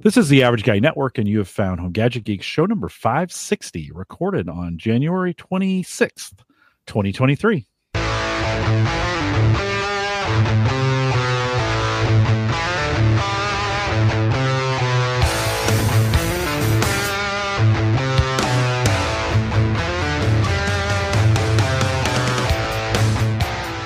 This is the Average Guy Network, and you have found Home Gadget Geeks show number 560, recorded on January 26th, 2023.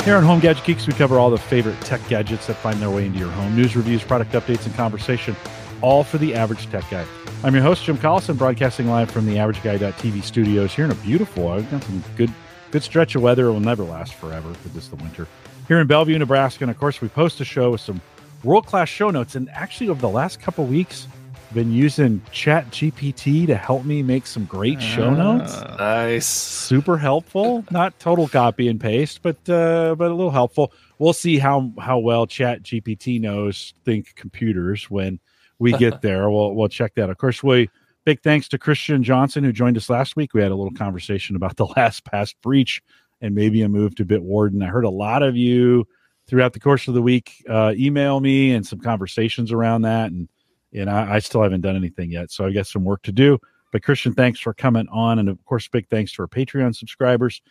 Here on Home Gadget Geeks, we cover all the favorite tech gadgets that find their way into your home. News, reviews, product updates, and conversation, all for the average tech guy. I'm your host, Jim Collison, broadcasting live from the AverageGuy.tv studios here in a beautiful, I've got some good good stretch of weather. It will never last forever because it's the winter. Here in Bellevue, Nebraska, and of course, we post a show with some world-class show notes. And actually, over the last couple weeks, been using chat gpt to help me make some great show notes Uh, Nice. super helpful not total copy and paste but uh but a little helpful we'll see how how well chat gpt knows think computers when we get there we'll we'll check that of course we big thanks to christian johnson who joined us last week we had a little conversation about the LastPass breach and maybe a move to bitwarden i heard a lot of you throughout the course of the week uh, email me and some conversations around that and and I, I still haven't done anything yet. So I got some work to do. But Christian, thanks for coming on, and of course, big thanks to our Patreon subscribers.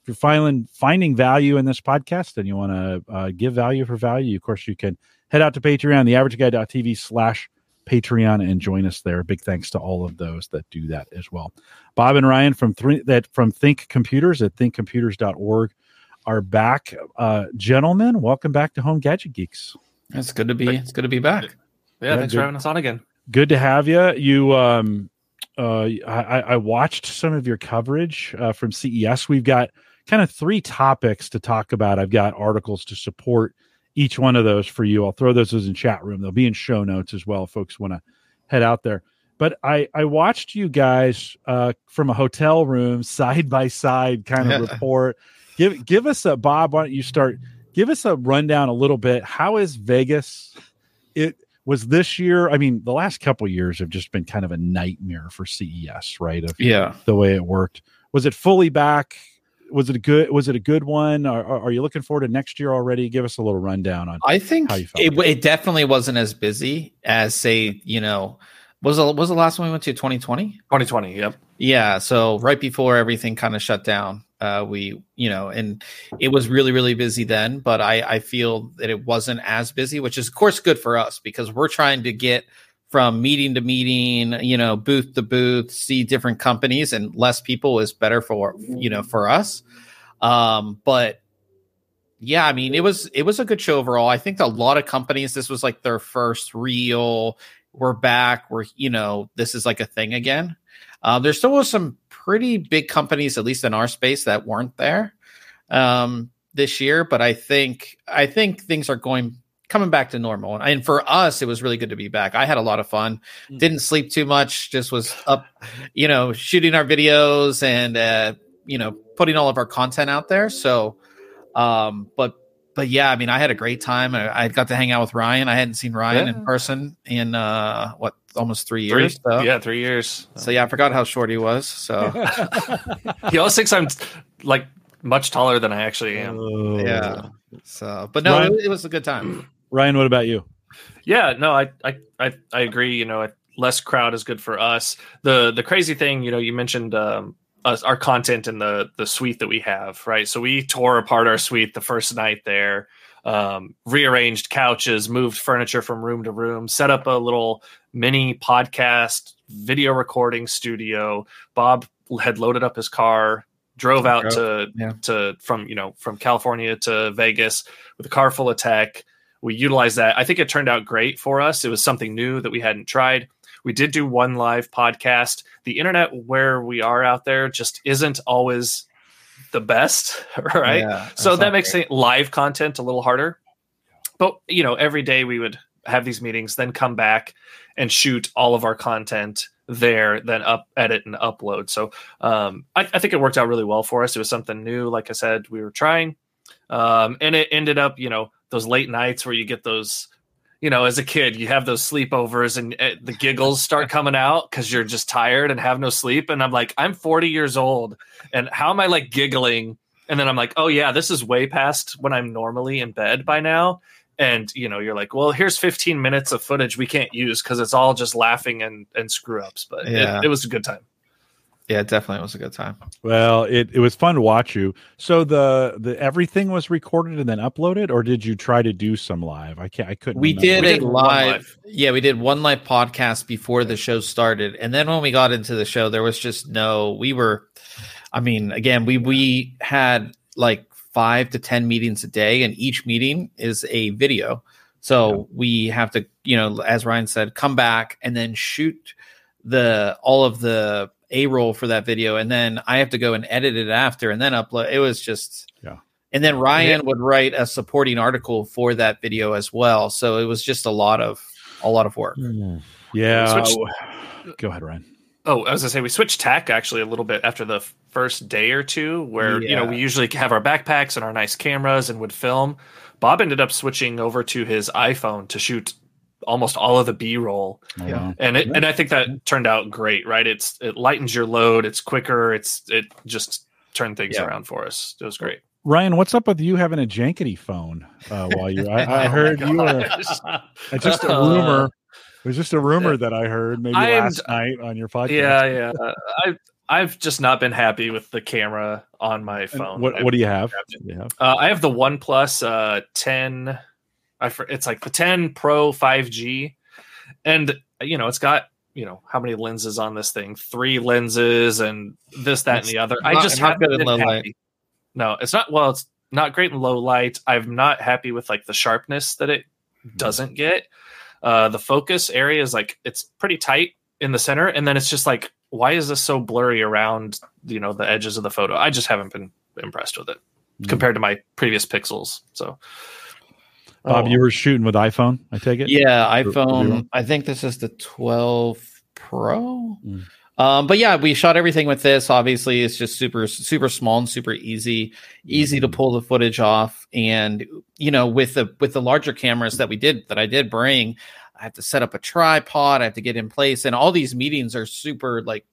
If you're finding finding value in this podcast and you want to uh, give value for value, of course, you can head out to Patreon, theaverageguy.tv slash Patreon, and join us there. Big thanks to all of those that do that as well. Bob and Ryan from three, that from Think Computers at thinkcomputers.org are back. Uh, gentlemen, welcome back to Home Gadget Geeks. It's good to be. It's good to be back. Yeah, Yeah, thanks good. for having us on again. good to have you. You, um, uh, I, I watched some of your coverage uh, from CES. We've got kind of three topics to talk about. I've got articles to support each one of those for you. I'll throw those in chat room. They'll be in show notes as well. if Folks want to head out there. But I, I watched you guys uh, from a hotel room, side by side kind of Yeah. report. Give give us a Bob. Why don't you start? Give us a rundown a little bit. How is Vegas? It was this year. I mean, the last couple years have just been kind of a nightmare for CES, right? Of Yeah. the way it worked. Was it fully back? Was it a good? Was it a good one? Are, are are you looking forward to next year already? Give us a little rundown on. I think How you felt it, it definitely wasn't as busy as say, you know, was the, was the last one we went to 2020? 2020. Yep. Yeah, so right before everything kind of shut down, uh, we, you know, and it was really, really busy then. But I, I feel that it wasn't as busy, which is of course good for us because we're trying to get from meeting to meeting, you know, booth to booth, see different companies, and less people is better for you know for us. Um, but yeah, I mean, it was it was a good show overall. I think a lot of companies, this was like their first real. We're back. We're you know, this is like a thing again. Uh, there still was some pretty big companies, at least in our space, that weren't there um, this year. But I think I think things are going coming back to normal. And for us, it was really good to be back. I had a lot of fun. Mm. Didn't sleep too much. Just was up, you know, shooting our videos and uh, you know putting all of our content out there. So, um, but but yeah, I mean, I had a great time. I, I got to hang out with Ryan. I hadn't seen Ryan Yeah. in person in uh, what almost three Three, years. so. Yeah, three years. So yeah, I forgot how short he was. So He always thinks I'm like much taller than I actually am. Oh. yeah. So, but no, Ryan- it, it was a good time. Ryan, what about you? Yeah, no, I, I, I, I agree. You know, less crowd is good for us. The the crazy thing, you know, you mentioned um, us, our content and the the suite that we have, right? So we tore apart our suite the first night there, um, rearranged couches, moved furniture from room to room, set up a little mini podcast video recording studio. Bob had loaded up his car, drove out to yeah. to from you know from California to Vegas with a car full of tech. We utilized that. I think it turned out great for us. It was something new that we hadn't tried. We did do one live podcast. The internet where we are out there just isn't always the best, right? Yeah, so that makes great. live content a little harder. But you know, every day we would have these meetings, then come back and shoot all of our content there, then up edit and upload. So um, I, I think it worked out really well for us. It was something new, like I said, we were trying, um, and it ended up, you know, those late nights where you get those. You know, as a kid, you have those sleepovers and uh, the giggles start coming out because you're just tired and have no sleep. And I'm like, I'm 40 years old, and how am I like giggling and then I'm like, oh yeah, this is way past when I'm normally in bed by now. and you know you're like well here's 15 minutes of footage we can't use because it's all just laughing and and screw ups but Yeah. it, it was a good time Yeah, it definitely was a good time. Well, it, it was fun to watch you. So the the everything was recorded and then uploaded, or did you try to do some live? I can't. I couldn't. We remember. did We it did live. live. Yeah, we did one live podcast before the show started, and then when we got into the show, there was just no. We were, I mean, again, we we had like five to ten meetings a day, and each meeting is a video. So we have to, you know, as Ryan said, come back and then shoot the all of the a roll for that video, and then I have to go and edit it after, and then upload. It was just Yeah. And then Ryan would write a supporting article for that video as well. So it was just a lot of a lot of work. Hmm. Yeah. Switch- Go ahead, Ryan. Oh, I was gonna say we switched tack actually a little bit after the first day or two, where you know we usually have our backpacks and our nice cameras and would film. Bob ended up switching over to his iPhone to shoot almost all of the B roll, Oh, Yeah. and it, and I think that turned out great. Right? It's it lightens your load. It's quicker. It's it just turned things Yeah. around for us. It was great. Ryan, what's up with you having a jankety phone uh, while you? I, I Oh heard my you were. It's just a rumor. It was just a rumor that I heard maybe I'm- last night on your podcast. Yeah, yeah. I I've just not been happy with the camera on my And phone. What What do you have? grabbed. What do you have? Uh, I have the OnePlus uh, 10. I it's like the 10 Pro 5G, and you know it's got you know how many lenses on this thing? Three lenses and this, that, and the other. I just not good in low light. No, it's not. Well, it's not great in low light. I'm not happy with like the sharpness that it doesn't get. Uh, the focus area is like it's pretty tight in the center, and then it's just like, why is this so blurry around you know the edges of the photo? I just haven't been impressed with it Mm. compared to my previous pixels. So, Bob, Oh. you were shooting with iPhone. I take it. Yeah, iPhone. I think this is the 12 Pro. Mm. Um, but yeah, we shot everything with this. Obviously, it's just super, super small and super easy, easy to pull the footage off. And you know, with the with the larger cameras that we did that I did bring, I have to set up a tripod. I have to get in place, and all these meetings are super like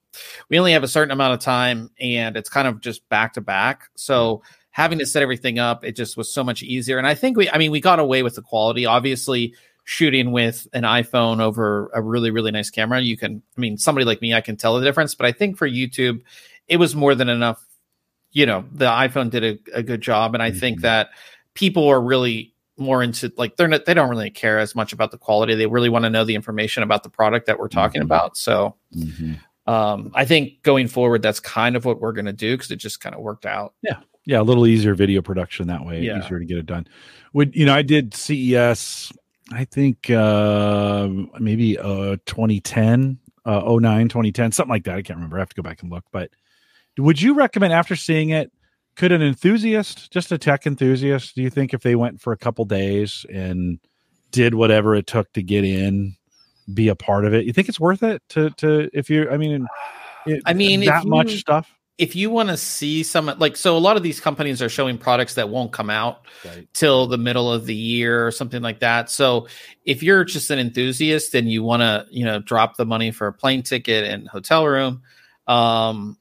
we only have a certain amount of time, and it's kind of just back to back. So having to set everything up, it just was so much easier. And I think we, I mean, we got away with the quality. Obviously, shooting with an iPhone over a really, really nice camera, you can, I mean, somebody like me, I can tell the difference. But I think for YouTube, it was more than enough. You know, the iPhone did a, a good job. And I think Mhm. that people are really more into like they're not they don't really care as much about the quality they really want to know the information about the product that we're talking Mhm. about so Mhm. um i think going forward that's kind of what we're going to do because it just kind of worked out Yeah, a little easier video production that way. Yeah. Easier to get it done. Would you know? I did CES. I think uh, maybe uh, 2010, uh, 09, 2010, something like that. I can't remember. I have to go back and look. But would you recommend after seeing it? Could an enthusiast, just a tech enthusiast, do you think if they went for a couple days and did whatever it took to get in, be a part of it? You think it's worth it to to if you? I mean, it, I mean, that much you- stuff. If you want to see some like so a lot of these companies are showing products that won't come out till the middle of the year or something like that. So if you're just an enthusiast and you want to you know drop the money for a plane ticket and hotel room um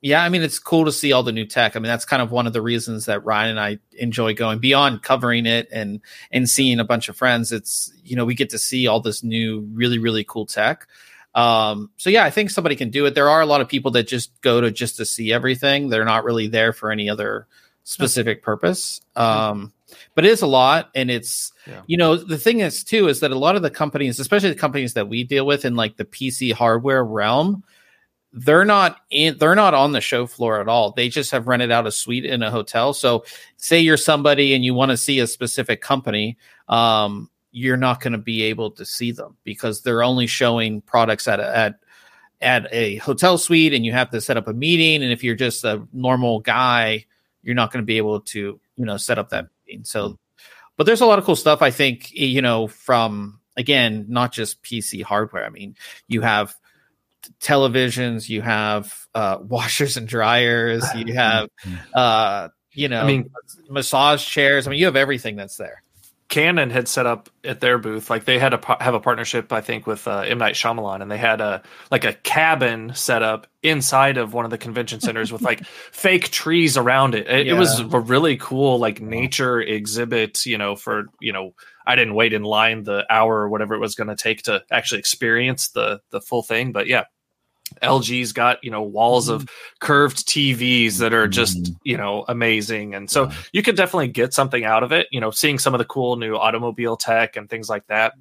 yeah i mean it's cool to see all the new tech. I mean that's kind of one of the reasons that ryan and i enjoy going beyond covering it and and seeing a bunch of friends. It's you know we get to see all this new really really cool tech um, so yeah, I think somebody can do it. There are a lot of people that just go to just to see everything. They're not really there for any other specific purpose. Um, but it is a lot, and it's Yeah. you know the thing is too is that a lot of the companies, especially the companies that we deal with in like the PC hardware realm, they're not in they're not on the show floor at all. They just have rented out a suite in a hotel. So say you're somebody and you want to see a specific company, um, you're not going to be able to see them because they're only showing products at a, at at a hotel suite and you have to set up a meeting. And if you're just a normal guy you're not going to be able to you know set up that meeting. So but there's a lot of cool stuff i think you know from again not just pc hardware. I mean you have televisions you have uh washers and dryers you have uh you know I mean, massage chairs. I mean you have everything that's there Canon had set up at their booth, like they had a have a partnership, I think, with uh, M Night Shyamalan, and they had a like a cabin set up inside of one of the convention centers with like fake trees around it. It, Yeah. it was a really cool like nature exhibit. You know, for you know, I didn't wait in line the hour or whatever it was going to take to actually experience the the full thing, but yeah. LG's got you know walls of curved TVs that are just Mhm. you know amazing, and so you can definitely get something out of it. You know, seeing some of the cool new automobile tech and things like that.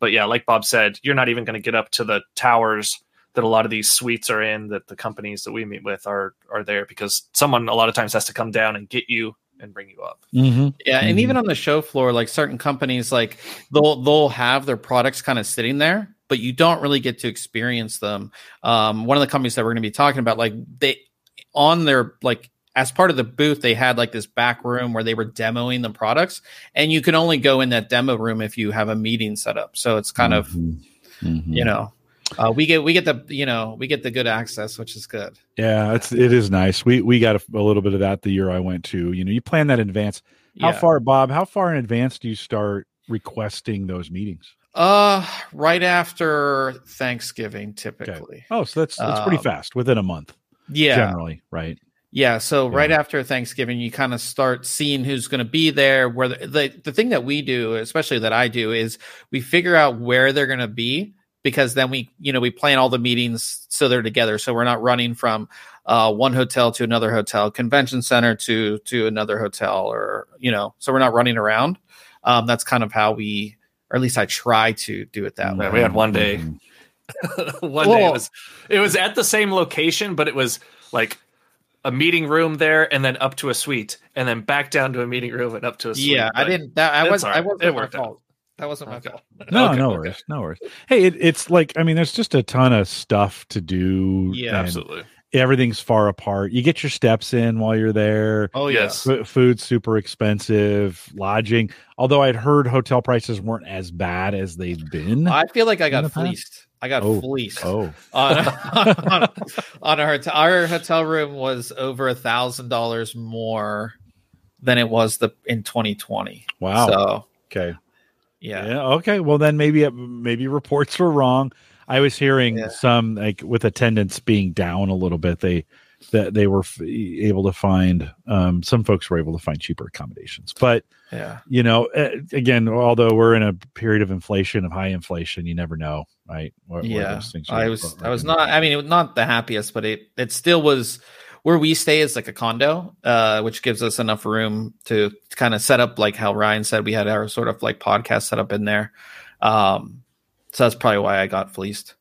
But yeah, like Bob said, you're not even going to get up to the towers that a lot of these suites are in. That the companies that we meet with are are there because someone a lot of times has to come down and get you and bring you up. Mm-hmm. Yeah, and Mhm. even on the show floor, like certain companies, like they'll they'll have their products kind of sitting there, but you don't really get to experience them. Um, one of the companies that we're going to be talking about, like they on their like as part of the booth, they had like this back room where they were demoing the products, and you can only go in that demo room if you have a meeting set up. So it's kind of Mm-hmm. you know. Uh, we get we get the you know we get the good access, which is good. Yeah, it's it is nice. We we got a, a little bit of that the year I went to. You know, you plan that in advance. How Yeah. far, Bob? How far in advance do you start requesting those meetings? Uh, right after Thanksgiving, typically. Oh, so that's that's pretty Um, fast within a month, Yeah, generally, right? Yeah, so right after Thanksgiving, you kind of start seeing who's going to be there. Where the, the the thing that we do, especially that I do, is we figure out where they're going to be because then we you know we plan all the meetings so they're together. So we're not running from uh, one hotel to another hotel, convention center to to another hotel, or you know, so we're not running around. Um, that's kind of how we, or at least I try to do it that way. We had one day. Mhm. one day it was it was at the same location, but it was like a meeting room there, and then up to a suite, and then back down to a meeting room and up to a suite. Yeah, I didn't. That I was. all I wasn't It my worked out. That wasn't my Okay. fault. No, Okay, no okay. worries, no worries. Hey, it, it's like I mean, there's just a ton of stuff to do. Yeah, and Absolutely. Everything's far apart. You get your steps in while you're there. Oh Yes. F- food's super expensive. Lodging, although I'd heard hotel prices weren't as bad as they've been. I feel like I got the past? fleeced. I got Oh. fleeced. oh, on, on, on our hotel. Our hotel room was over a thousand dollars more than it was the in 2020. wow. So okay. yeah, Yeah. Okay. Well, then maybe maybe reports were wrong. I was hearing Yeah. some like with attendance being down a little bit. They that they were f- able to find um, some folks were able to find cheaper accommodations, but yeah, you know, again, although we're in a period of inflation, of high inflation, you never know, right? Where- where yeah. those things I was I was not. I mean, it was not the happiest, but it it still was. Where we stay is like a condo, uh, which gives us enough room to, to kind of set up like how Ryan said we had our sort of like podcast set up in there. Um, so that's probably why I got fleeced.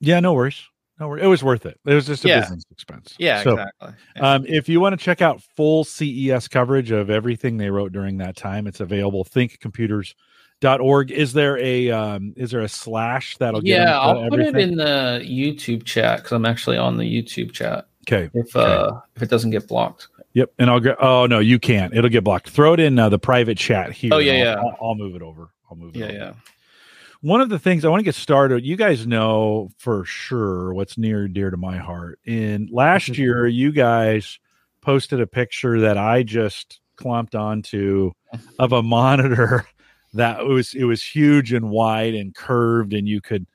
Yeah, no worries. No worries. It was worth it. It was just a Yeah. business expense. Yeah, So, exactly. Yeah. Um, if you want to check out full CES coverage of everything they wrote during that time, it's available. Thinkcomputers.org. Is there a um, is there a slash that'll get yeah, I'll put it in the YouTube chat because I'm actually on the YouTube chat. Okay. If uh if it doesn't get blocked, Yep. And I'll go. Oh no, you can't. It'll get blocked. Throw it in uh, the private chat here. Oh, yeah, I'll, yeah. I'll, I'll move it over. I'll move it. yeah, over. yeah, One of the things I want to get started. You guys know for sure what's near and dear to my heart. In last mm-hmm. year, you guys posted a picture that I just clumped onto of a monitor that was it was huge and wide and curved, and you could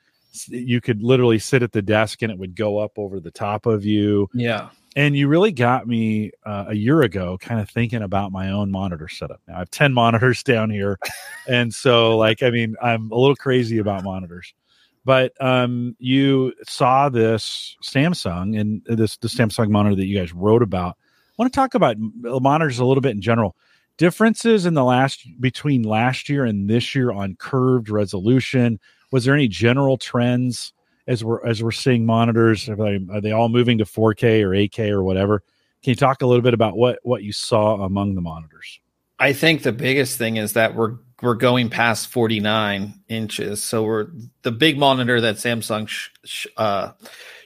you could literally sit at the desk and it would go up over the top of you. Yeah. and you really got me uh, a year ago kind of thinking about my own monitor setup. Now i have 10 monitors down here. And so like i mean i'm a little crazy about monitors. But um you saw this samsung and this the samsung monitor that you guys wrote about. I want to talk about m- monitors a little bit in general. Differences in the last between last year and this year on curved resolution was there any general trends as we're as we're seeing monitors are they, are they all moving to 4k or 8k or whatever can you talk a little bit about what what you saw among the monitors I think the biggest thing is that we're we're going past 49 inches. So we're the big monitor that Samsung sh- sh- uh,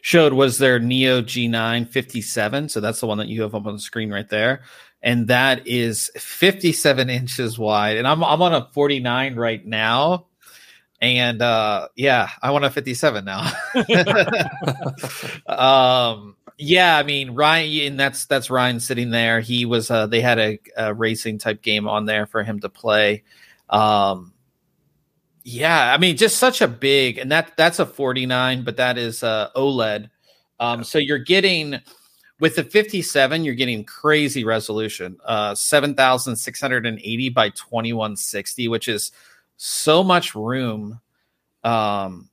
showed was their Neo G9 57. So that's the one that you have up on the screen right there, and that is 57 inches wide. And I'm I'm on a 49 right now. And uh yeah, I want a 57 now. um yeah, I mean Ryan, and that's that's Ryan sitting there. He was uh they had a, a racing type game on there for him to play. Um, yeah, I mean, just such a big, and that that's a 49, but that is uh, OLED. Um, so you're getting with the 57, you're getting crazy resolution, uh, 7,680 by 2160, which is so much room. Um,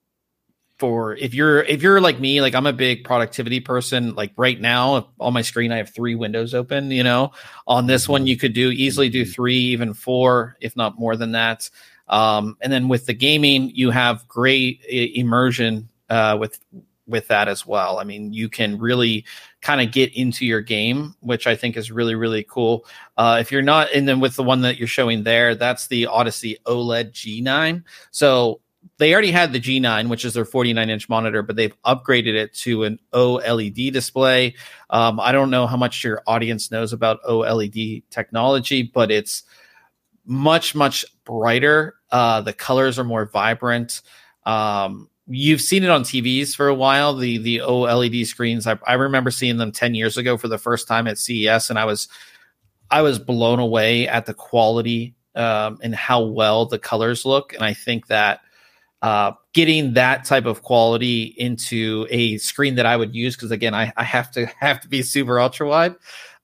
for if you're if you're like me, like I'm a big productivity person. Like right now, on my screen, I have three windows open. You know, on this one, you could do easily do three, even four, if not more than that. Um, and then with the gaming, you have great immersion uh, with with that as well. I mean, you can really kind of get into your game, which I think is really really cool. Uh, if you're not, and then with the one that you're showing there, that's the Odyssey OLED G9. So they already had the G9, which is their 49 inch monitor, but they've upgraded it to an OLED display. Um, I don't know how much your audience knows about OLED technology, but it's much much brighter. Uh, the colors are more vibrant. Um, you've seen it on TVs for a while. The the OLED screens. I, I remember seeing them ten years ago for the first time at CES, and I was I was blown away at the quality um, and how well the colors look. And I think that uh, getting that type of quality into a screen that I would use, because again, I, I have to have to be super ultra wide,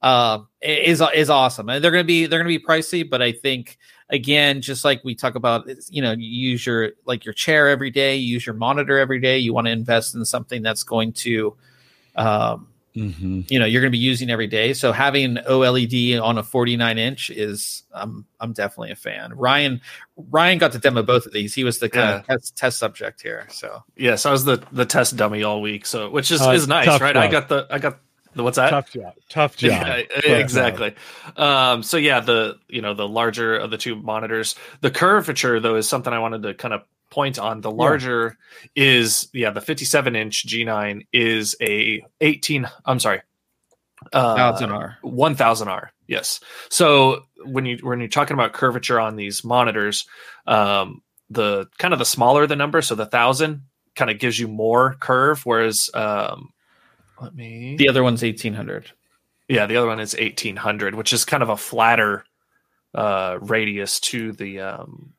uh, is is awesome. And they're gonna be they're gonna be pricey, but I think again, just like we talk about, you know, you use your like your chair every day, you use your monitor every day. You want to invest in something that's going to um, Mhm. you know you're going to be using every day. So having OLED on a 49 inch is I'm I'm definitely a fan. Ryan Ryan got to demo both of these. He was the kind of test, test subject here. So Yes, I was the the test dummy all week, so which is Uh, is nice, tough right? I got the I got the what's that? Tough job. Tough job. Yeah, exactly. Um, so yeah, the you know the larger of the two monitors, the curvature though is something I wanted to kind of point on. The larger is yeah, the 57 inch G9 is a 18. I'm sorry, uh, thousand R. 1000R. Yes. So when you when you're talking about curvature on these monitors, um, the kind of the smaller the number, so the thousand kind of gives you more curve, whereas um, let me The other one's 1800. yeah, the other one is 1800, which is kind of a flatter uh, radius to the. Um,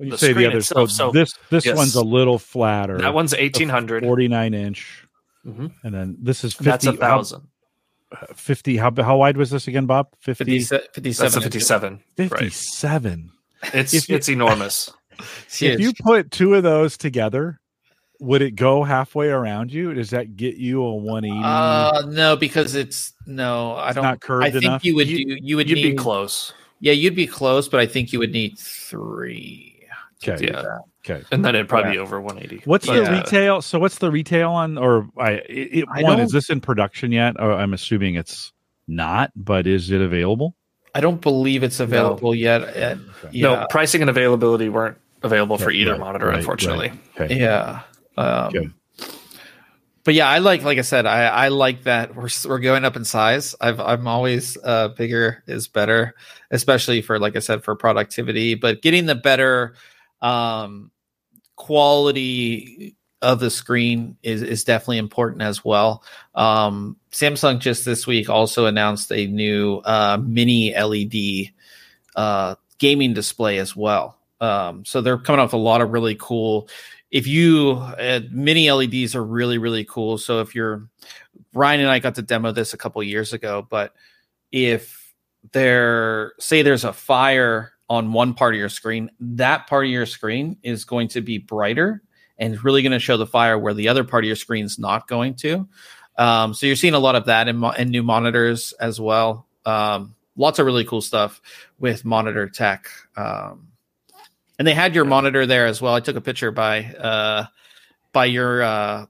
You the say the other. So, itself, so- this this yes. one's a little flatter. that one's The 1800. 49 inch, Mhm. and then this is 50. That's a how- thousand. 50. How how wide was this again, Bob? 50. 57. That's a 57. Right. 57. It's If you- it's enormous. If you put two of those together, would it go halfway around you? Does that get you a 180? uh, no, because it's no, I It's don't. not curved I think enough? you would You- do. You would You'd need, be close, Yeah, you'd be close, but I think you would need three. okay. Yeah. Okay. and then it'd probably be over 180. What's But, the uh, retail? So what's the retail on or I it, it- I one is this in production yet? Or I'm assuming it's not, but is it available? I don't believe it's available yet. Uh, yeah. No, pricing and availability weren't available for either right, monitor, right, unfortunately. right. Okay. Yeah. Um, Okay. But yeah, I like, like I said, I, I like that we're we're going up in size. I've I'm always uh, bigger is better, especially for like I said for productivity. But getting the better um, quality of the screen is is definitely important as well. Um, Samsung just this week also announced a new uh, mini LED uh, gaming display as well. Um, so they're coming up with a lot of really cool. If you uh, mini LEDs are really really cool. So if you're Ryan and I got to demo this a couple years ago, but if there say there's a fire on one part of your screen, that part of your screen is going to be brighter and it's really going to show the fire where the other part of your screen is not going to. Um, so you're seeing a lot of that in, mo- in new monitors as well. Um, lots of really cool stuff with monitor tech. Um, and they had your monitor there as well. I took a picture by uh, by your uh,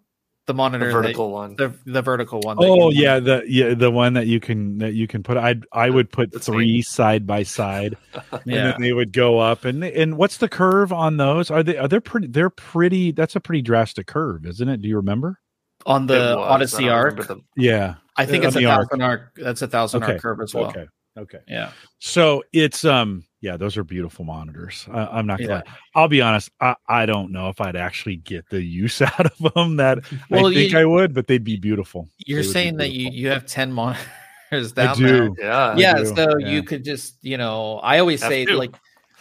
the The monitor that- vertical one. the the vertical one. that Oh you- yeah, the yeah the one that you can that you can put. I I would put It's three side by side, and then they would go up. And and what's the curve on those? Are they are they pretty? They're pretty. That's a pretty drastic curve, isn't it? Do you remember? on the was. Odyssey Ark. the- Yeah. I think it's a the arc. thousand arc. That's a thousand Okay. arc curve as well. Okay. Okay. Yeah. So it's um yeah, those are beautiful monitors. I, I'm not gonna. Yeah. lie. I'll be honest. I, I don't know if I'd actually get the use out of them that Well, I think you- I would, but they'd be beautiful. You're They would be saying that you you have ten monitors I down there. do. Yeah. yeah, do, so yeah. you could just you know I always Have say to. like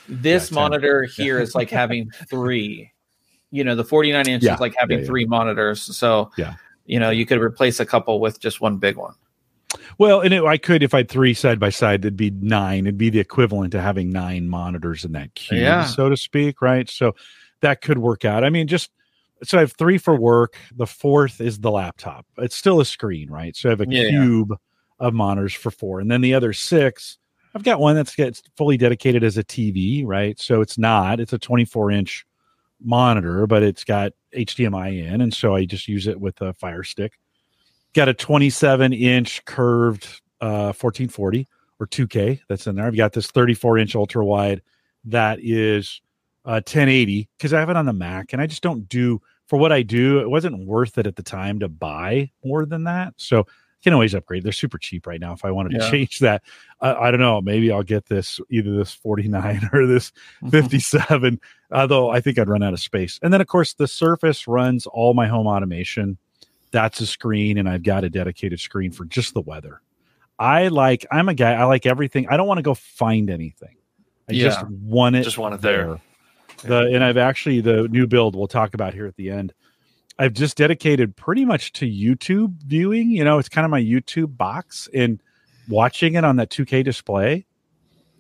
This Yeah, monitor here is like having three. You know, the 49 inch Yeah, is like having yeah, yeah. three monitors. So, Yeah. you know, you could replace a couple with just one big one. Well, and it, I could if I had three side by side, it'd be nine. It'd be the equivalent to having nine monitors in that cube, Yeah. so to speak, right? So that could work out. I mean, just so I have three for work. The fourth is the laptop. It's still a screen, right? So I have a Yeah, yeah. cube of monitors for four, and then the other six. I've got one that's gets fully dedicated as a TV, right? So it's not. It's a 24 inch monitor, but it's got HDMI in, and so I just use it with a Fire Stick. Got a 27 inch curved uh, 1440 or 2K that's in there. I've got this 34 inch ultra wide that is uh, 1080 because I have it on the Mac, and I just don't do for what I do. It wasn't worth it at the time to buy more than that, so I can always upgrade. They're super cheap right now. If I wanted to change that, uh, I don't know. Maybe I'll get this either this 49 or this 57 although i think i'd run out of space and then of course the surface runs all my home automation that's a screen and i've got a dedicated screen for just the weather i like i'm a guy i like everything i don't want to go find anything i just want it Just want it there. the and i've actually the new build we'll talk about here at the end i've just dedicated pretty much to youtube viewing you know it's kind of my youtube box and watching it on that 2k display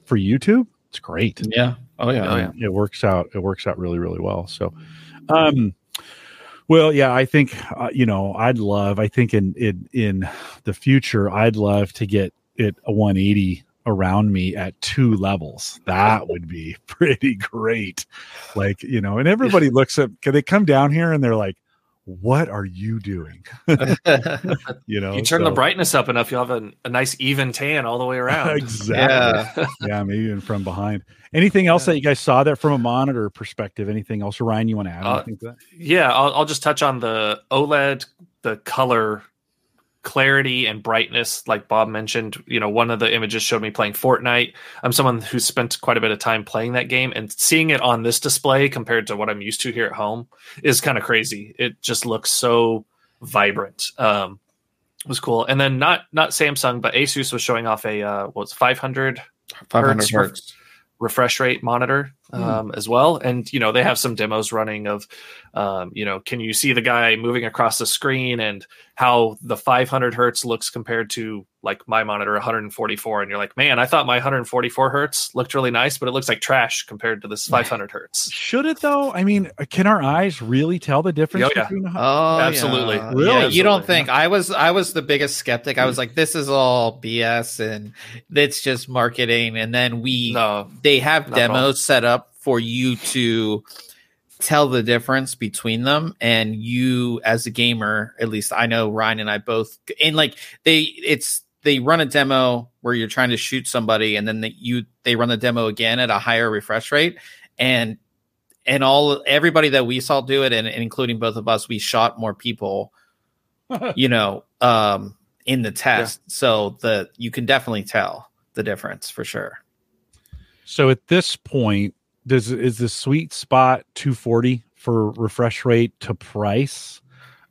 for youtube it's great Yeah. Oh, yeah. Oh, yeah. it works out it works out really really well so um well yeah i think uh, you know i'd love i think in in in the future i'd love to get it a 180 around me at two levels that would be pretty great like you know and everybody looks at can they come down here and they're like what are you doing you know You turn the brightness up enough, you'll have a, a nice even tan all the way around. exactly yeah. yeah, maybe even from behind. Anything else that you guys saw there from a monitor perspective? Anything else, Ryan? You want to add Uh, anything to that? Yeah, I'll, I'll just touch on the OLED, the color clarity and brightness, like Bob mentioned. You know, one of the images showed me playing Fortnite. I'm someone who spent quite a bit of time playing that game, and seeing it on this display compared to what I'm used to here at home is kind of crazy. It just looks so vibrant. Um, it was cool. And then not not Samsung, but Asus was showing off a uh, what's 500 500 Hertz. hertz. Refresh rate monitor um, as well. And you know they have some demos running of, um, you know, can you see the guy moving across the screen and how the 500 hertz looks compared to like my monitor 144? And you're like, man, I thought my 144 hertz looked really nice, but it looks like trash compared to this 500 hertz. Should it though? I mean, can our eyes really tell the difference Oh, yeah. between? the- Oh, Absolutely. Yeah. Really? Yeah, you don't think I was? I was the biggest skeptic. I was like, "This is all BS, and it's just marketing." And then we, No, they have Not at all. demos set up for you to tell the difference between them, and you, as a gamer, at least I know Ryan and I both, and like they, it's they run a demo where you're trying to shoot somebody, and then they, you they run the demo again at a higher refresh rate, and and all everybody that we saw do it, and, and including both of us, we shot more people you know, um, in the test. So the you can definitely tell the difference for sure. So at this point, does is the sweet spot 240 for refresh rate to price?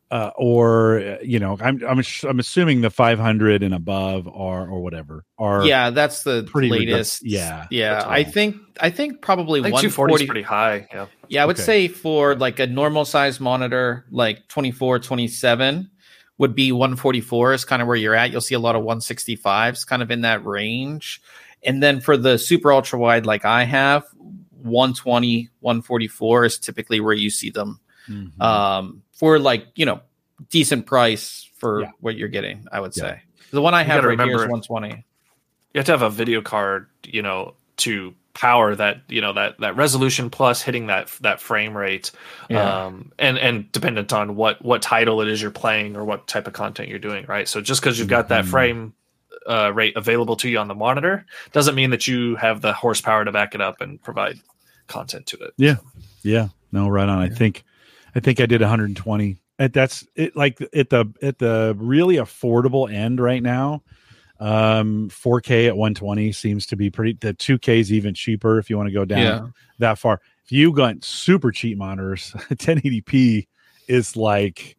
Uh, or uh, you know, I'm I'm I'm assuming the 500 and above are or whatever are yeah, that's the pretty redu- latest. yeah, yeah. I think I think probably I think one 240 is pretty high. Yeah, Yeah, I would Okay. say for like a normal size monitor, like 24, 27 would be 144 is kind of where you're at. You'll see a lot of 165s kind of in that range. And then for the super ultra wide, like I have, 120, 144 is typically where you see them Mhm. um, for like, you know, decent price for Yeah. what you're getting, I would Yeah. say. The one I You have gotta right here is remember- 120. you have to have a video card, you know, to power that you know that that resolution plus hitting that that frame rate Yeah. um and and dependent on what what title it is you're playing or what type of content you're doing right so just because you've got that Mhm. frame uh, rate available to you on the monitor doesn't mean that you have the horsepower to back it up and provide content to it Yeah, Yeah. no, right on. I think, I think I did 120. And that's it. Like at the at the really affordable end right now. Um, 4K at 120 seems to be pretty. The 2K is even cheaper if you want to go down Yeah. that far. If you got super cheap monitors, 1080p is like,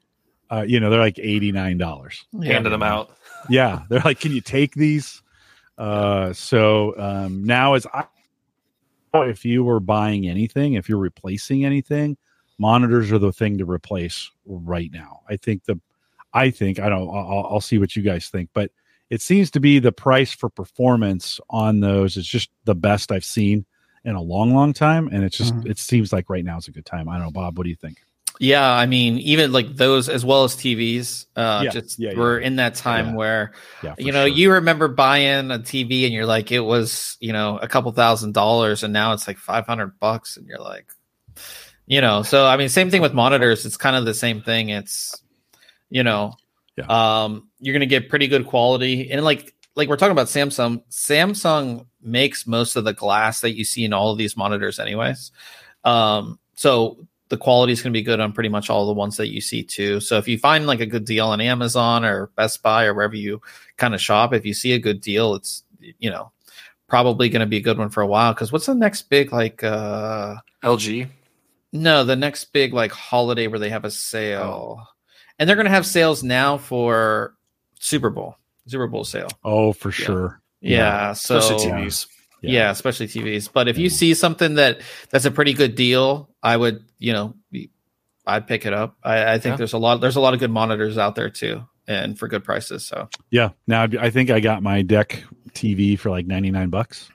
uh, you know, they're like 89 dollars. handing them out Yeah, they're like, can you take these? Uh, so um, now as I if you were buying anything, if you're replacing anything, monitors are the thing to replace right now. I think the, I think I don't. I'll, I'll see what you guys think, but it seems to be the price for performance on those is just the best I've seen in a long, long time, and it's just Mhm. it seems like right now is a good time. I don't know, Bob. What do you think? Yeah, I mean, even like those as well as TVs, uh, Yeah, just yeah, yeah. we're in that time where you know sure. you remember buying a TV and you're like it was you know a couple thousand dollars and now it's like five hundred bucks and you're like, you know, so I mean, same thing with monitors. It's kind of the same thing. It's you know, Yeah. um, you're gonna get pretty good quality and like like we're talking about Samsung. Samsung makes most of the glass that you see in all of these monitors, anyways. Um, so the quality is going to be good on pretty much all the ones that you see too. So if you find like a good deal on Amazon or Best Buy or wherever you kind of shop, if you see a good deal, it's you know probably going to be a good one for a while. Because what's the next big like? uh LG. No, the next big like holiday where they have a sale, and they're going to have sales now for Super Bowl, Super Bowl sale. oh, for Yeah. sure. Yeah, so Especially TVs. yeah. especially TVs. But if you see something that that's a pretty good deal, I would, you know, I'd pick it up. I, I think Yeah. there's a lot there's a lot of good monitors out there too, and for good prices. So Yeah. Now I think I got my deck TV for like 99 bucks.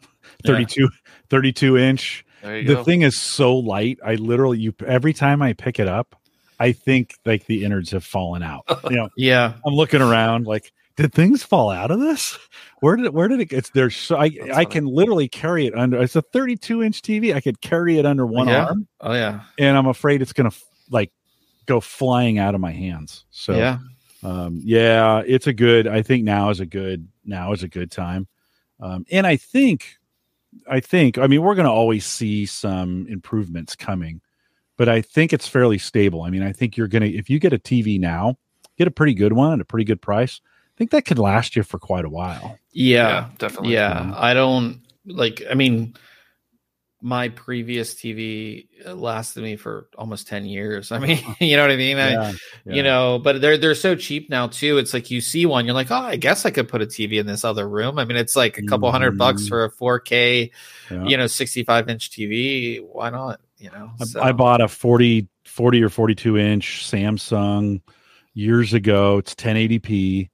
Yeah. 32 32 inch. The go. thing is so light. I literally you every time I pick it up, I think like the innards have fallen out. You know, yeah, I'm looking around like did things fall out of this? Where did it where did it it's there. so I That's I can literally carry it under it's a 32 inch TV. I could carry it under one Yeah. arm oh yeah, and I'm afraid it's gonna like go flying out of my hands. So yeah, um, yeah, it's a good. I think now is a good now is a good time, um, and I think, I think. I mean, we're going to always see some improvements coming, but I think it's fairly stable. I mean, I think you're going to if you get a TV now, get a pretty good one at a pretty good price. I think that could last you for quite a while. yeah, yeah, definitely. yeah. Mhm. I don't like. I mean, my previous TV lasted me for almost ten years. I mean, you know what I mean? I, Yeah, you know but they're they're so cheap now too it's like you see one you're like oh i guess i could put a tv in this other room i mean it's like a couple hundred bucks Mhm. for a 4k Yeah. you know 65 inch tv why not you know I- I bought a 40, 40 or 42 inch Samsung years ago. It's 1080p,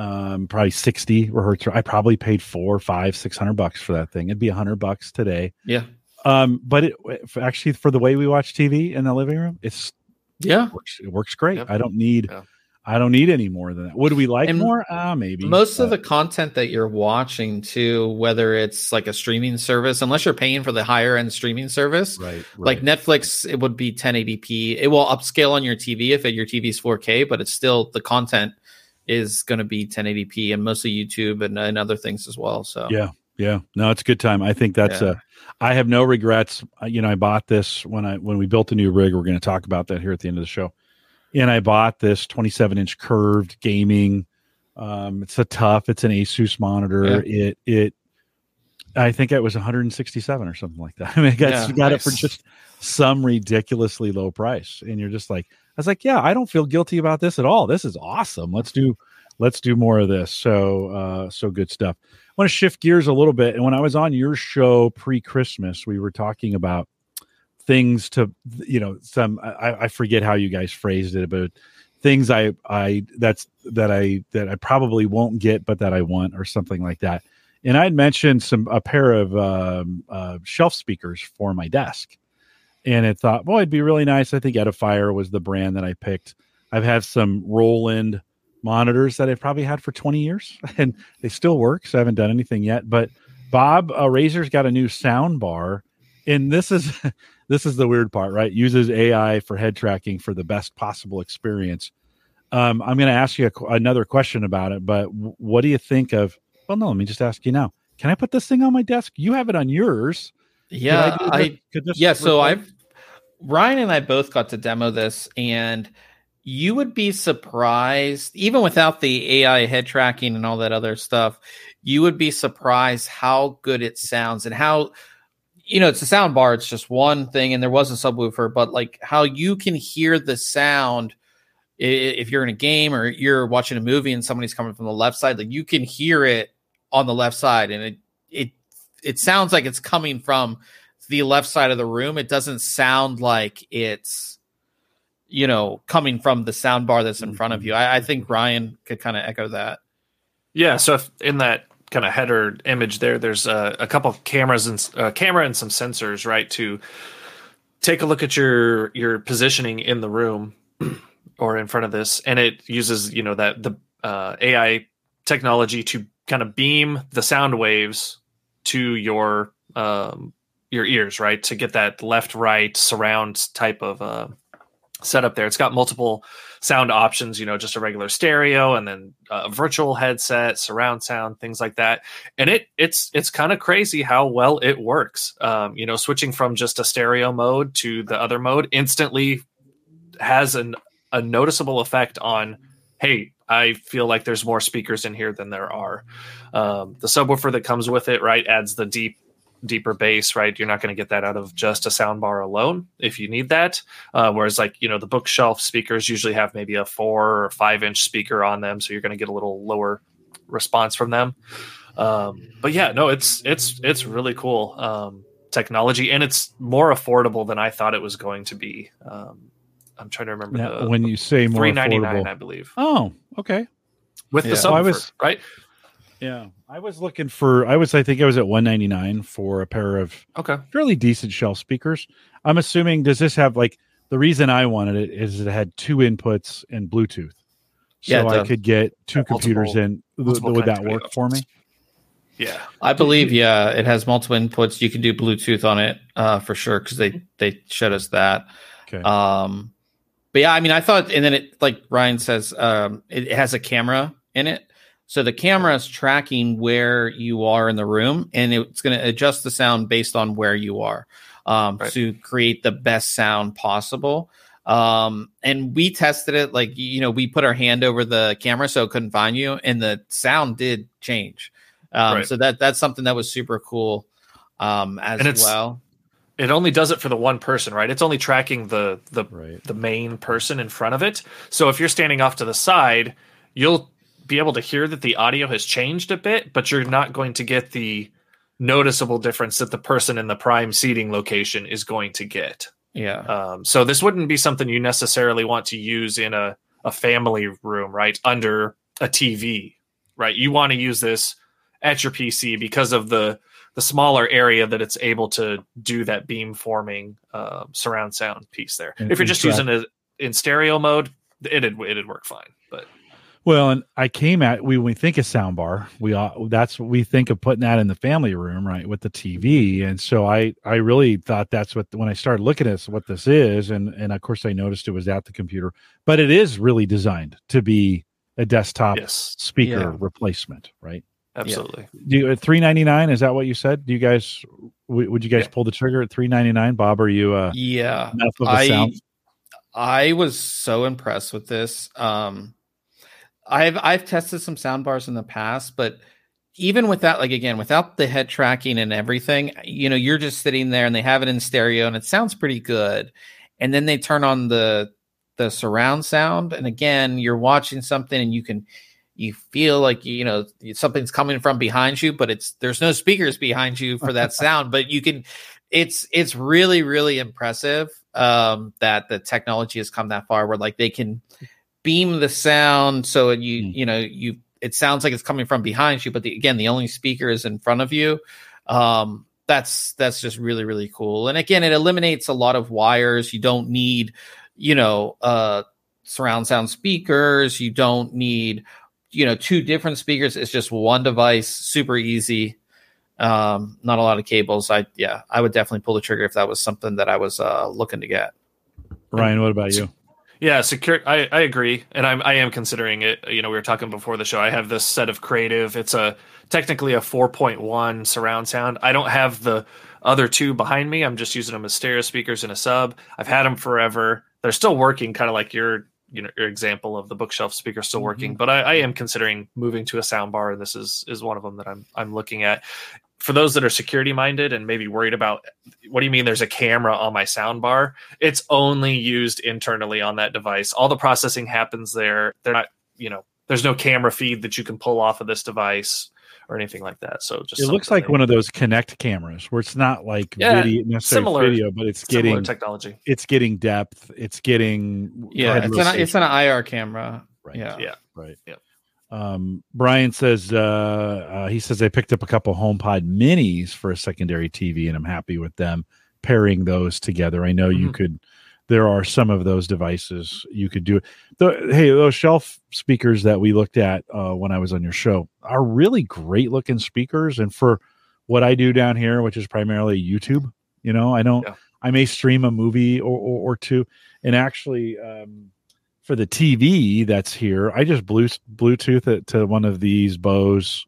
um, probably 60 hertz. I probably paid four, five, six hundred bucks for that thing. It'd be a hundred bucks today. yeah Um, but it actually for the way we watch TV in the living room, it's yeah it works, it works great. I don't need, Yeah. I don't need any more than that. Would we like And more? Ah, maybe. most of the content that you're watching too whether it's like a streaming service unless you're paying for the higher end streaming service right, like netflix it would be 1080p it will upscale on your tv if your tv's 4k but it's still the content is going to be 1080p and mostly youtube and, and other things as well so Yeah. Yeah, no, it's a good time. I think that's Yeah. a. I have no regrets. Uh, You know, I bought this when I when we built a new rig. We're going to talk about that here at the end of the show. And I bought this 27 inch curved gaming. Um, it's a tough. It's an Asus monitor. It it. I think it was 167 or something like that. I mean, I got, Yeah, you got it for just some ridiculously low price, and you're just like, was like, yeah, I don't feel guilty about this at all. This is awesome. Let's do let's do more of this. So uh, so good stuff. I want to shift gears a little bit. And when I was on your show pre Christmas, we were talking about things to, you know, some, I, I forget how you guys phrased it, but things I, I, that's, that I, that I probably won't get, but that I want or something like that. And I'd mentioned some, a pair of um, uh, shelf speakers for my desk. And it thought, boy, it'd be really nice. I think Edifier was the brand that I picked. I've had some Roland monitors that I've probably had for 20 years and they still work. So I haven't done anything yet. But Bob uh, Razer's got a new sound bar, and this is this is the weird part, right? Uses AI for head tracking for the best possible experience. Um, I'm going to ask you a, another question about it, but what do you think of? Well, no, let me just ask you now. Can I put this thing on my desk? You have it on yours. Yeah i this- could yeah so i've ryan and i both got to demo this and you would be surprised even without the ai head tracking and all that other stuff you would be surprised how good it sounds and how you know it's a sound bar it's just one thing and there was a subwoofer but like how you can hear the sound if you're in a game or you're watching a movie and somebody's coming from the left side like you can hear it on the left side and it it sounds like it's coming from the left side of the room, it doesn't sound like it's you know coming from the sound bar that's in front of you. I, I think Ryan could kind of echo that. Yeah. So if in that kind of header image there, there's a, a couple of cameras and camera and some sensors, right, to take a look at your your positioning in the room or in front of this, and it uses you know that the uh, AI technology to kind of beam the sound waves to your um, your ears, right, to get that left right surround type of uh, setup there. It's got multiple sound options, you know, just a regular stereo and then a virtual headset, surround sound, things like that. And it it's it's kind of crazy how well it works. Um, you know, switching from just a stereo mode to the other mode instantly has an a noticeable effect on hey, I feel like there's more speakers in here than there are. Um, the subwoofer that comes with it, right, adds the deep deeper bass, right? You're not going to get that out of just a soundbar alone if you need that. Uh, whereas, like, you know, the bookshelf speakers usually have maybe a four or five inch speaker on them. So you're going to get a little lower response from them. Um, but yeah, no, it's, it's, it's really cool um, technology and it's more affordable than I thought it was going to be. Um, I'm trying to remember Now, the, when you say more three ninety nine, affordable. I believe, Oh, okay. with Yeah. the Well, I was- right? Yeah, I was looking for. I was. I think I was at one ninety nine for a pair of Okay. fairly decent shelf speakers. I'm assuming. Does this have like the reason I wanted it is it had two inputs and Bluetooth, so Yeah, it I could get two Multiple- computers in. Th- multiple Would that work for me? Yeah. I believe, yeah, it has multiple inputs. You can do Bluetooth on it uh, for sure because they they showed us that. Okay. Um, but yeah, I mean, I thought, and then it like Ryan says, um, it, it has a camera in it, so the camera is tracking where you are in the room, and it's going to adjust the sound based on where you are um, Right. to create the best sound possible. Um, and we tested it, like you know, we put our hand over the camera so it couldn't find you, and the sound did change. Um, Right. So that that's something that was super cool um, as well. It only does it for the one person, right? It's only tracking the the right. the main person in front of it. So if you're standing off to the side, you'll be able to hear that the audio has changed a bit, but you're not going to get the noticeable difference that the person in the prime seating location is going to get. Yeah. Um, so this wouldn't be something you necessarily want to use in a, a family room, right? Under a TV, right? You want to use this at your PC because of the the smaller area that it's able to do that beam forming uh, surround sound piece there. And- if you're just track- using it in stereo mode, it'd it'd work fine. But Well, and I came at we when we think of soundbar, we all that's what we think of putting that in the family room, right, with the TV. And so I I really thought that's what when I started looking at what this is, and and of course I noticed it was at the computer, but it is really designed to be a desktop yes, speaker Yeah. replacement, right? Absolutely. Do you, at three ninety nine? Is that what you said? Do you guys w- would you guys Yeah. pull the trigger at three ninety nine? Bob, are you uh, Yeah. enough of a I sound? I was so impressed with this. Um I've I've tested some sound bars in the past, but even with that, like again, without the head tracking and everything, you know, you're just sitting there and they have it in stereo and it sounds pretty good. And then they turn on the the surround sound and again, you're watching something and you can you feel like you know something's coming from behind you, but it's there's no speakers behind you for that sound, but you can it's it's really really impressive um that the technology has come that far where like they can beam the sound so you Hmm. you know you it sounds like it's coming from behind you but the, again the only speaker is in front of you. Um that's that's just really really cool. And again it eliminates a lot of wires. You don't need you know uh surround sound speakers. You don't need you know two different speakers it's just one device super easy um not a lot of cables i yeah i would definitely pull the trigger if that was something that i was uh looking to get Ryan, what about you? Yeah, secure. I, I agree, and I'm I am considering it. You know, we were talking before the show. I have this set of creative. It's a technically a 4.1 surround sound. I don't have the other two behind me. I'm just using them as stereo speakers in a sub. I've had them forever. They're still working, kind of like your you know your example of the bookshelf speaker still working. Mm-hmm. But I, I am considering moving to a sound bar, and this is is one of them that I'm I'm looking at. For those that are security minded and maybe worried about what do you mean there's a camera on my sound bar? It's only used internally on that device. All the processing happens there. They're not, you know, there's no camera feed that you can pull off of this device or anything like that. So just it looks like one of those Kinect cameras where it's not like Yeah, video, necessarily similar- video, but it's getting technology. it's getting depth. It's getting Yeah, it's an it's an IR camera. Right. Yeah. Yeah. Right. Yep. Um, Brian says uh, uh, he says I picked up a couple HomePod Minis for a secondary TV, and I'm happy with them pairing those together. I know you Mhm. could. There are some of those devices you could do. The, hey, those shelf speakers that we looked at uh, when I was on your show are really great looking speakers, and for what I do down here, which is primarily YouTube, you know, I don't. Yeah. I may stream a movie or, or, or two, and actually. Um, for the TV that's here, I just blew, Bluetooth it to one of these Bose.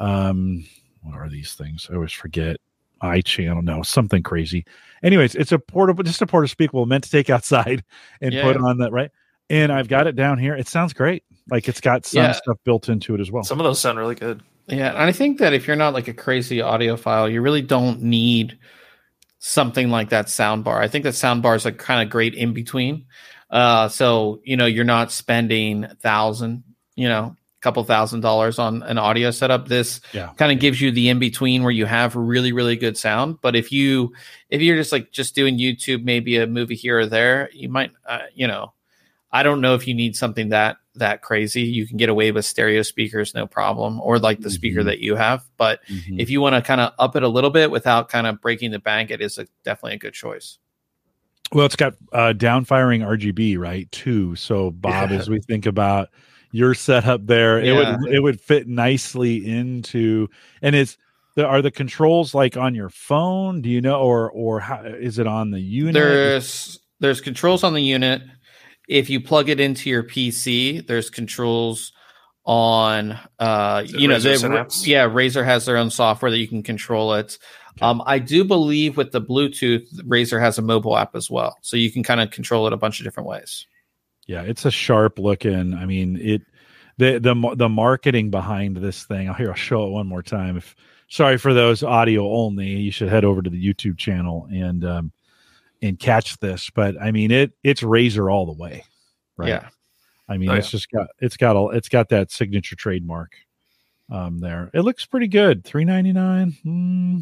Um, what are these things? I always forget. I channel no something crazy. Anyways, it's a portable, just a portable speaker meant to take outside and Yeah. put on that right. And I've got it down here. It sounds great. Like it's got some Yeah. stuff built into it as well. Some of those sound really good. Yeah, and I think that if you're not like a crazy audiophile, you really don't need something like that sound bar I think that soundbar is a kind of great in between. Uh, so you know, you're not spending a thousand, you know, a couple thousand dollars on an audio setup. This Yeah. kind of gives you the in between where you have really, really good sound. But if you if you're just like just doing YouTube, maybe a movie here or there, you might, uh, you know, I don't know if you need something that that crazy. You can get away with stereo speakers, no problem, or like the speaker Mhm. that you have. But Mhm. if you want to kind of up it a little bit without kind of breaking the bank, it is a, definitely a good choice. Well, it's got uh, downfiring RGB, right? Too. So, Bob, Yeah. as we think about your setup there, it would it would fit nicely into. And is the are the controls like on your phone? Do you know, or or how is it on the unit? There's there's controls on the unit. If you plug it into your PC, there's controls on uh Is you know Razer they, yeah Razer has their own software that you can control it. Um, I do believe with the Bluetooth, Razer has a mobile app as well, so you can kind of control it a bunch of different ways. Yeah, it's a sharp looking. I mean, it the the the marketing behind this thing. I'll here I'll show it one more time. If sorry for those audio only, you should head over to the YouTube channel and um and catch this. But I mean, it it's Razer all the way, right? Yeah, I mean, Oh, it's just got it's got a it's got that signature trademark um there. It looks pretty good. Three ninety nine. Hmm.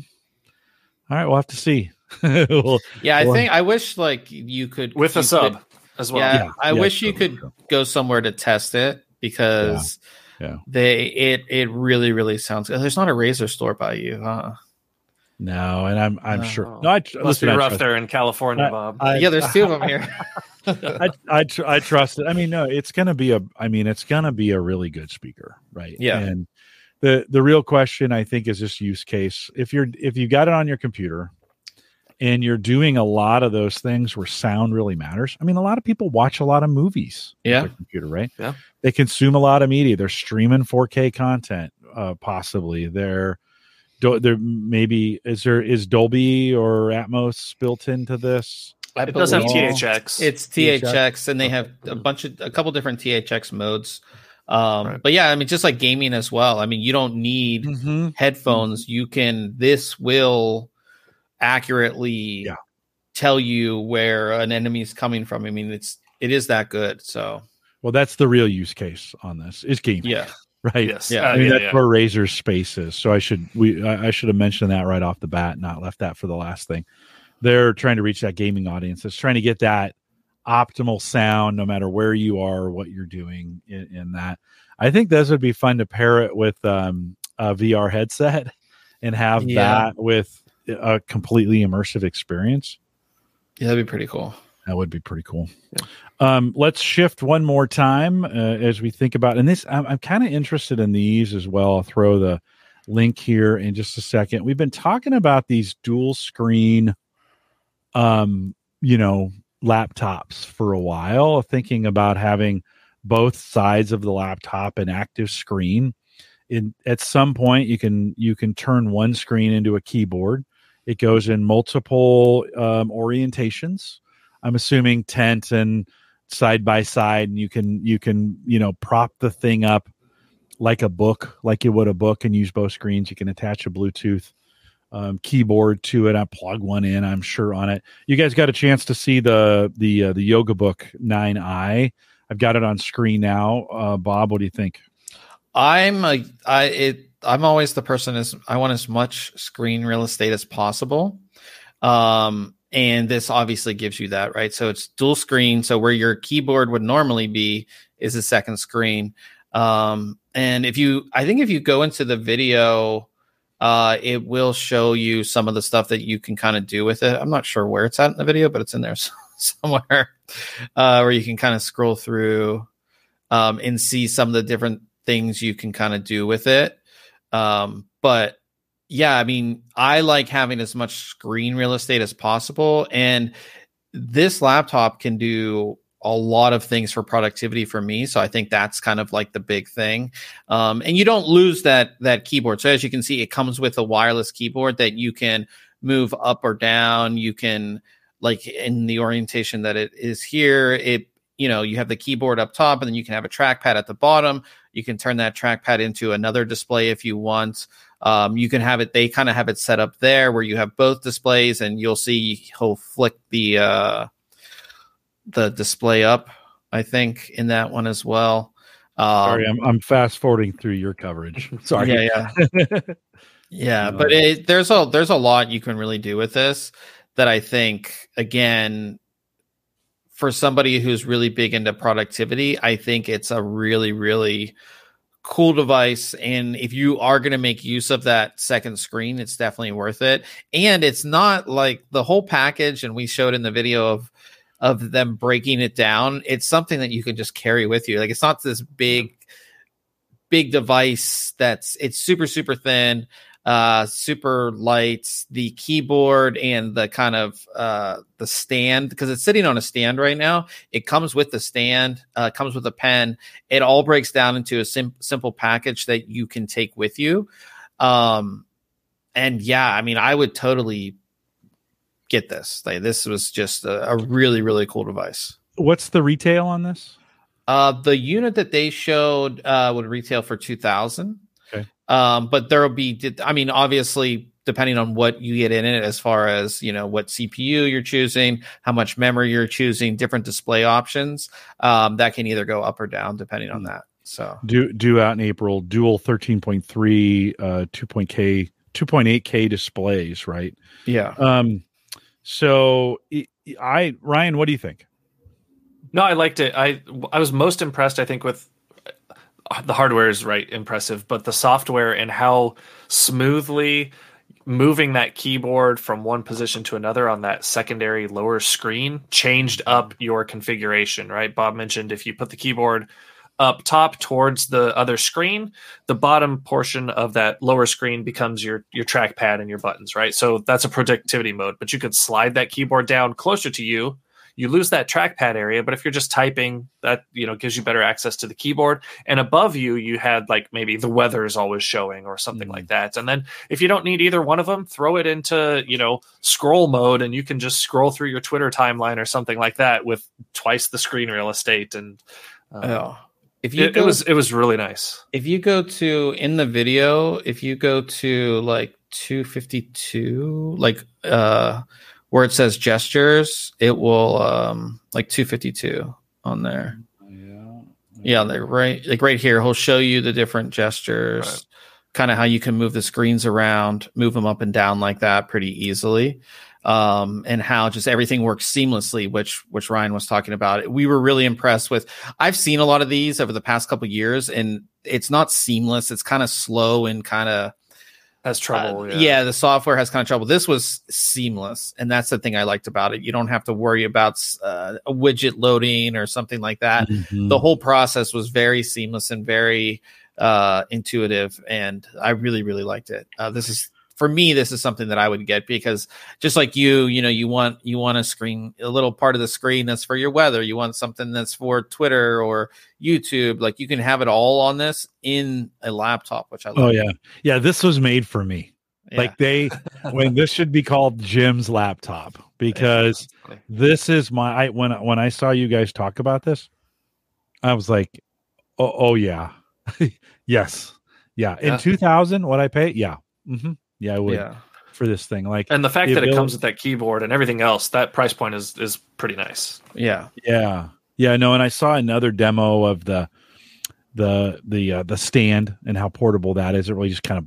All right, we'll have to see. We'll- yeah. I Well- think I wish like you could With a sub could- as well. yeah, Yeah, I yeah, wish you could true. go somewhere to test it because Yeah, yeah. they it it really really sounds good. There's not a Razer store by you, huh? no, and I'm I'm No. sure. No, I tr- Must listen, be rough trust- there in California, I- Bob. I- yeah, there's two of them here. I I, tr- I trust it. I mean, no, it's gonna be a. I mean, it's gonna be a really good speaker, right? Yeah. And the the real question I think is this use case. If you're if you got it on your computer, and you're doing a lot of those things where sound really matters. I mean, a lot of people watch a lot of movies. with Yeah. their computer, right? Yeah. They consume a lot of media. They're streaming 4K content, uh, possibly. They're do- there maybe is there is Dolby or Atmos built into this? I it does have THX. It's THX. THX, and they have a bunch of a couple different THX modes. Um, Right. But yeah, I mean, just like gaming as well. I mean, you don't need Mm-hmm. headphones. You can. This will accurately Yeah. tell you where an enemy is coming from. I mean, it's it is that good. So Well, that's the real use case on this is gaming, yeah, right? yes. Yeah, Uh, I mean, yeah, that's yeah. where Razer's space is. So I should we I I should have mentioned that right off the bat, not left that for the last thing. They're trying to reach that gaming audience. It's trying to get that optimal sound, no matter where you are, what you're doing in, in that. I think those would be fun to pair it with um, a VR headset and have Yeah. that with a completely immersive experience. yeah, that'd be pretty cool. That would be pretty cool. Um, let's shift one more time uh, as we think about, and this I'm, I'm kind of interested in these as well. I'll throw the link here in just a second. We've been talking about these dual screen, um, you know, laptops for a while, thinking about having both sides of the laptop an active screen. In at some point, you can you can turn one screen into a keyboard. It goes in multiple um, orientations. I'm assuming tent and side by side, and you can you can you know prop the thing up like a book, like you would a book, and use both screens. You can attach a Bluetooth um, keyboard to it. I plug one in. I'm sure on it. You guys got a chance to see the the uh, the Yoga Book Nine I. I've got it on screen now. Uh, Bob, what do you think? I'm a I it I'm always the person as I want as much screen real estate as possible. Um and this obviously gives you that, right? So it's dual screen. So where your keyboard would normally be is a second screen. Um and if you I think if you go into the video uh, it will show you some of the stuff that you can kind of do with it. I'm not sure where it's at in the video, but it's in there somewhere uh, where you can kind of scroll through um, and see some of the different things you can kind of do with it. Um, but yeah, I mean, I like having as much screen real estate as possible. And this laptop can do a lot of things for productivity for me. So I think that's kind of like the big thing. Um, and you don't lose that that keyboard. So as you can see, it comes with a wireless keyboard that you can move up or down. You can like in the orientation that it is here. It you know you have the keyboard up top, and then you can have a trackpad at the bottom. You can turn that trackpad into another display if you want. Um, you can have it. They kind of have it set up there where you have both displays, and you'll see he'll flick the uh, the display up. I think in that one as well. Um, Sorry, I'm, I'm fast forwarding through your coverage. Sorry. Yeah, yeah, yeah. But it, there's a there's a lot you can really do with this that I think again for somebody who's really big into productivity, I think it's a really really cool device. And if you are going to make use of that second screen it's definitely worth it. And it's not like the whole package and we showed in the video of of them breaking it down, it's something that you can just carry with you. Like it's not this big, big device that's it's super super thin, uh, super lights, The keyboard and the kind of uh, the stand because it's sitting on a stand right now. It comes with the stand, uh, comes with a pen. It all breaks down into a sim- simple package that you can take with you. Um, and yeah, I mean, I would totally get this. Like this was just a, a really really cool device. What's the retail on this? Uh, the unit that they showed uh, would retail for two thousand. Okay. Um, but there will be. I mean, obviously, depending on what you get in it, as far as you know, what CPU you're choosing, how much memory you're choosing, different display options, um, that can either go up or down depending on hmm. that. So due due out in April, dual thirteen point three, uh, two point K, two point eight K displays, right? Yeah. Um, so I Ryan, what do you think? No, I liked it. I I was most impressed. I think with the hardware is right impressive, but the software and how smoothly moving that keyboard from one position to another on that secondary lower screen changed up your configuration. Right, Bob mentioned if you put the keyboard up top towards the other screen the bottom portion of that lower screen becomes your your trackpad and your buttons right so that's a productivity mode but you could slide that keyboard down closer to you you lose that trackpad area but if you're just typing that you know gives you better access to the keyboard. And above you you had like maybe the weather is always showing or something mm. like that. And then if you don't need either one of them throw it into you know scroll mode and you can just scroll through your twitter timeline or something like that with twice the screen real estate. And um, oh. If you it, go, it was it was really nice. If you go to in the video, if you go to like 252, like uh where it says gestures, it will um like 252 on there. Yeah. Yeah, like right like right here, he'll show you the different gestures, right. kind of how you can move the screens around, move them up and down like that pretty easily um, and how just everything works seamlessly, which which Ryan was talking about. We were really impressed with. I've seen a lot of these over the past couple years, and it's not seamless. It's kind of slow and kind of has trouble. Uh, yeah. yeah. the software has kind of trouble. This was seamless, and that's the thing I liked about it. You don't have to worry about uh, a widget loading or something like that. Mm-hmm. The whole process was very seamless and very uh, intuitive, and I really, really liked it. Uh, this is for me this is something that i would get because just like you you know you want you want a screen a little part of the screen that's for your weather. You want something that's for twitter or youtube. Like you can have it all on this in a laptop which i love. oh yeah. Yeah this was made for me. Yeah. like they when this should be called jim's laptop because yeah, this is my I, when when i saw you guys talk about this i was like oh, oh yeah. Yes. Yeah. In 2000 what i pay? Yeah. Mm-hmm. Yeah, I would. Yeah. For this thing, like, and the fact the that it comes with that keyboard and everything else, that price point is is pretty nice. Yeah, yeah, yeah. No, and I saw another demo of the the the uh, the stand and how portable that is. It really just kind of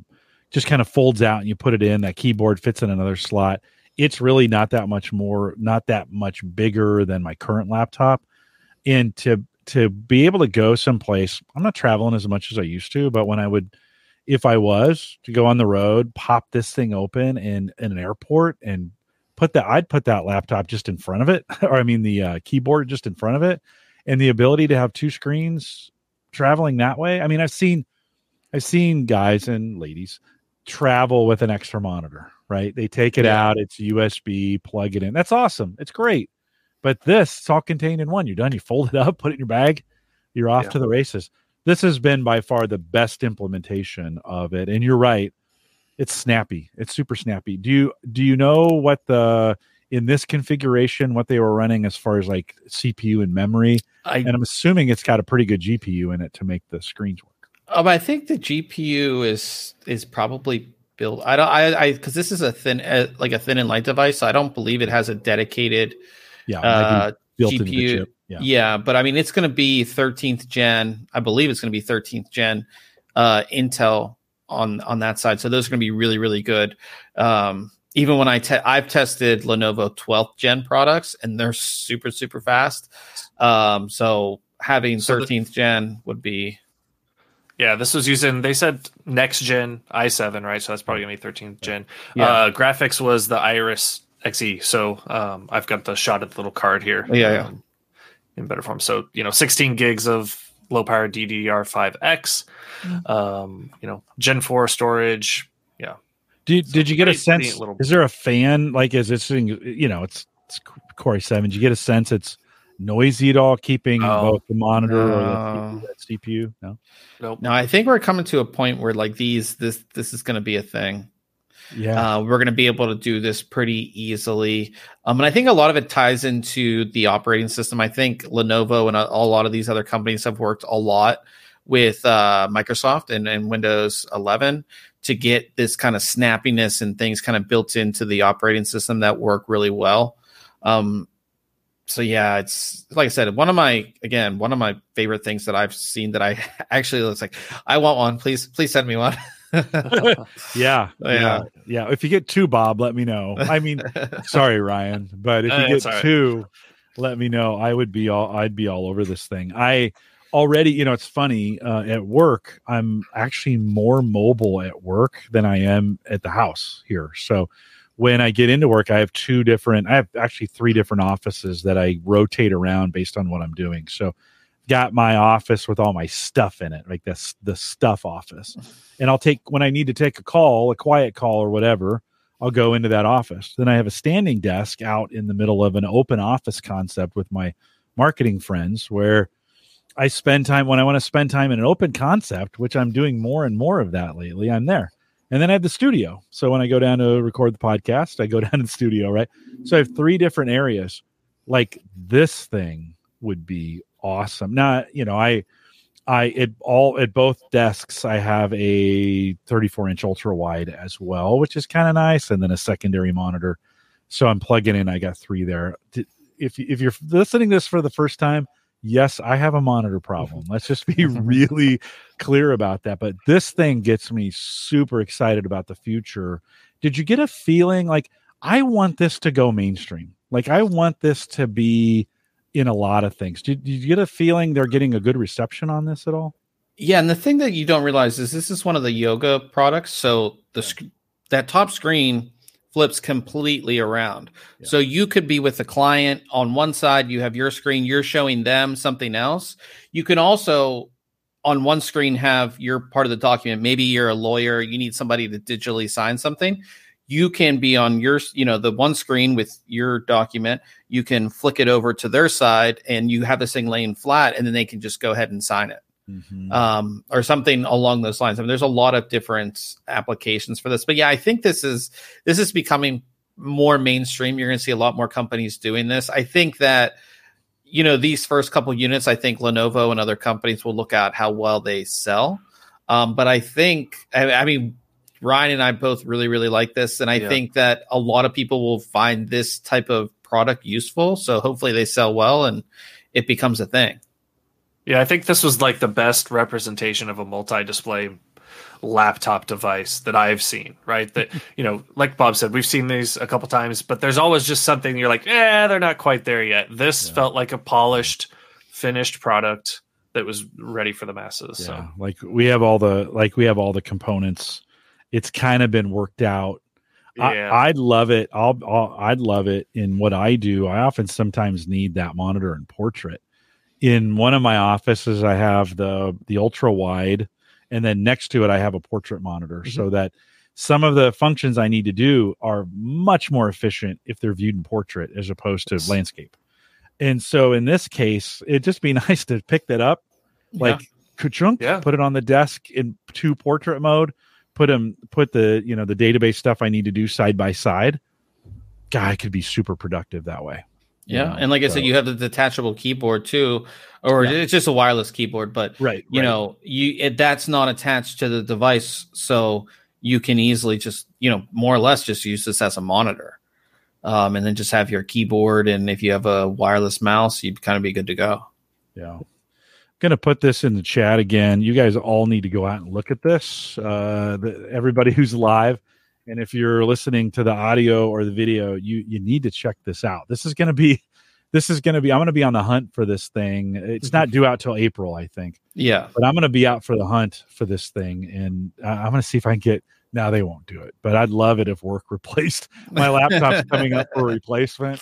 just kind of folds out and you put it in. That keyboard fits in another slot. It's really not that much more, not that much bigger than my current laptop. And to to be able to go someplace, I'm not traveling as much as I used to, but when I would, if I was to go on the road, pop this thing open in, in an airport and put that, I'd put that laptop just in front of it, or I mean the uh, keyboard just in front of it, and the ability to have two screens traveling that way. I mean, I've seen, I've seen guys and ladies travel with an extra monitor, right? They take it yeah. out, it's USB, plug it in. That's awesome. It's great. But this, it's all contained in one. You're done. You fold it up, put it in your bag, you're off yeah. to the races. This has been by far the best implementation of it. And you're right. It's snappy. It's super snappy. Do you do you know what the in this configuration what they were running as far as like CPU and memory? I, and I'm assuming it's got a pretty good GPU in it to make the screens work. Um, I think the GPU is is probably built. I don't. I I because this is a thin, uh, like a thin and light device. So I don't believe it has a dedicated, yeah, uh, GPU. Yeah. yeah, but I mean, it's going to be 13th gen. I believe it's going to be 13th gen uh, Intel on on that side. So those are going to be really really good. Um, even when I te- I've tested Lenovo 12th gen products and they're super super fast. Um, so having so 13th the- gen would be yeah, this was using. They said next gen i7, right? So that's probably gonna be 13th gen. Yeah. Uh, graphics was the Iris Xe. So um, I've got the shot at the little card here. Yeah, yeah. Um, in better form. So you know, 16 gigs of low power DDR5X. Mm-hmm. Um, you know, Gen 4 storage. Yeah. Did so Did you get a sense? Little... Is there a fan? Like, is this thing? You know, it's it's Core i7. Did you get a sense it's noisy at all, keeping oh, both the monitor no. or the CPU? No, nope. no. I think we're coming to a point where like these, this, this is going to be a thing. Yeah, uh, we're going to be able to do this pretty easily. Um, and I think a lot of it ties into the operating system. I think Lenovo and a, a lot of these other companies have worked a lot with uh, Microsoft and, and Windows 11 to get this kind of snappiness and things kind of built into the operating system that work really well. Um, so yeah, it's like I said, one of my again, one of my favorite things that I've seen that I actually looks like I want one. Please, please send me one. yeah, yeah, yeah. If you get two, Bob, let me know. I mean, sorry, Ryan, but if you get right. two, let me know. I would be all I'd be all over this thing. I already, you know, it's funny uh, at work. I'm actually more mobile at work than I am at the house here. So when I get into work, I have two different, I have actually three different offices that I rotate around based on what I'm doing. So, got my office with all my stuff in it, like this the stuff office. And I'll take when I need to take a call, a quiet call or whatever, I'll go into that office. Then I have a standing desk out in the middle of an open office concept with my marketing friends where I spend time when I want to spend time in an open concept, which I'm doing more and more of that lately. I'm there. And then I have the studio. So when I go down to record the podcast, I go down to the studio, right? So I have three different areas. Like this thing would be awesome. Now, you know, I I it all at both desks I have a 34 inch ultra wide as well, which is kind of nice, and then a secondary monitor. So I'm plugging in. I got three there. If if you're listening to this for the first time, yes, I have a monitor problem. Let's just be really clear about that. But this thing gets me super excited about the future. Did you get a feeling like I want this to go mainstream? Like I want this to be in a lot of things. Did, did you get a feeling they're getting a good reception on this at all? Yeah, and the thing that you don't realize is this is one of the yoga products. So the that top screen flips completely around. Yeah. So you could be with the client on one side, you have your screen, you're showing them something else. You can also on one screen have your part of the document. Maybe you're a lawyer, you need somebody to digitally sign something. You can be on your, you know, the one screen with your document. You can flick it over to their side and you have this thing laying flat and then they can just go ahead and sign it mm-hmm. um, or something along those lines. I mean, there's a lot of different applications for this, but yeah, I think this is this is becoming more mainstream. You're going to see a lot more companies doing this. I think that you know these first couple units, I think Lenovo and other companies will look at how well they sell. Um, but I think, I, I, mean, Ryan and I both really, really like this, and I yeah. think that a lot of people will find this type of product useful. So hopefully they sell well and it becomes a thing. Yeah, I think this was like the best representation of a multi-display laptop device that I've seen, right? That, you know, like Bob said, we've seen these a couple times, but there's always just something you're like, eh, they're not quite there yet. This Yeah. felt like a polished, finished product that was ready for the masses. Yeah, So like we have all the like we have all the components. It's kind of been worked out. yeah. I, I'd love it. I'll, I'll I'd love it in what I do. I often sometimes need that monitor in portrait. In one of my offices, I have the the ultra wide, and then next to it, I have a portrait monitor, so mm-hmm. that some of the functions I need to do are much more efficient if they're viewed in portrait as opposed to Yes. landscape. And so in this case, it'd just be nice to pick that up, like ka-chunk, Yeah. put it on the desk in two portrait mode, put them put the you know the database stuff I need to do side by side. Guy could be super productive that way. Yeah, know, and like I said, you have the detachable keyboard too, or Yeah. it's just a wireless keyboard. But right. you right. know, you it, that's not attached to the device, so you can easily just you know more or less just use this as a monitor, um, and then just have your keyboard. And if you have a wireless mouse, you'd kind of be good to go. Yeah. Going to put this in the chat again. You guys all need to go out and look at this. Uh, the, everybody who's live, and if you're listening to the audio or the video, you you need to check this out. This is going to be, this is going to be. I'm going to be on the hunt for this thing. It's not due out till April, I think, Yeah, but I'm going to be out for the hunt for this thing, and I'm going to see if I can get. Now they won't do it, but I'd love it if work replaced my laptop's coming up for replacement.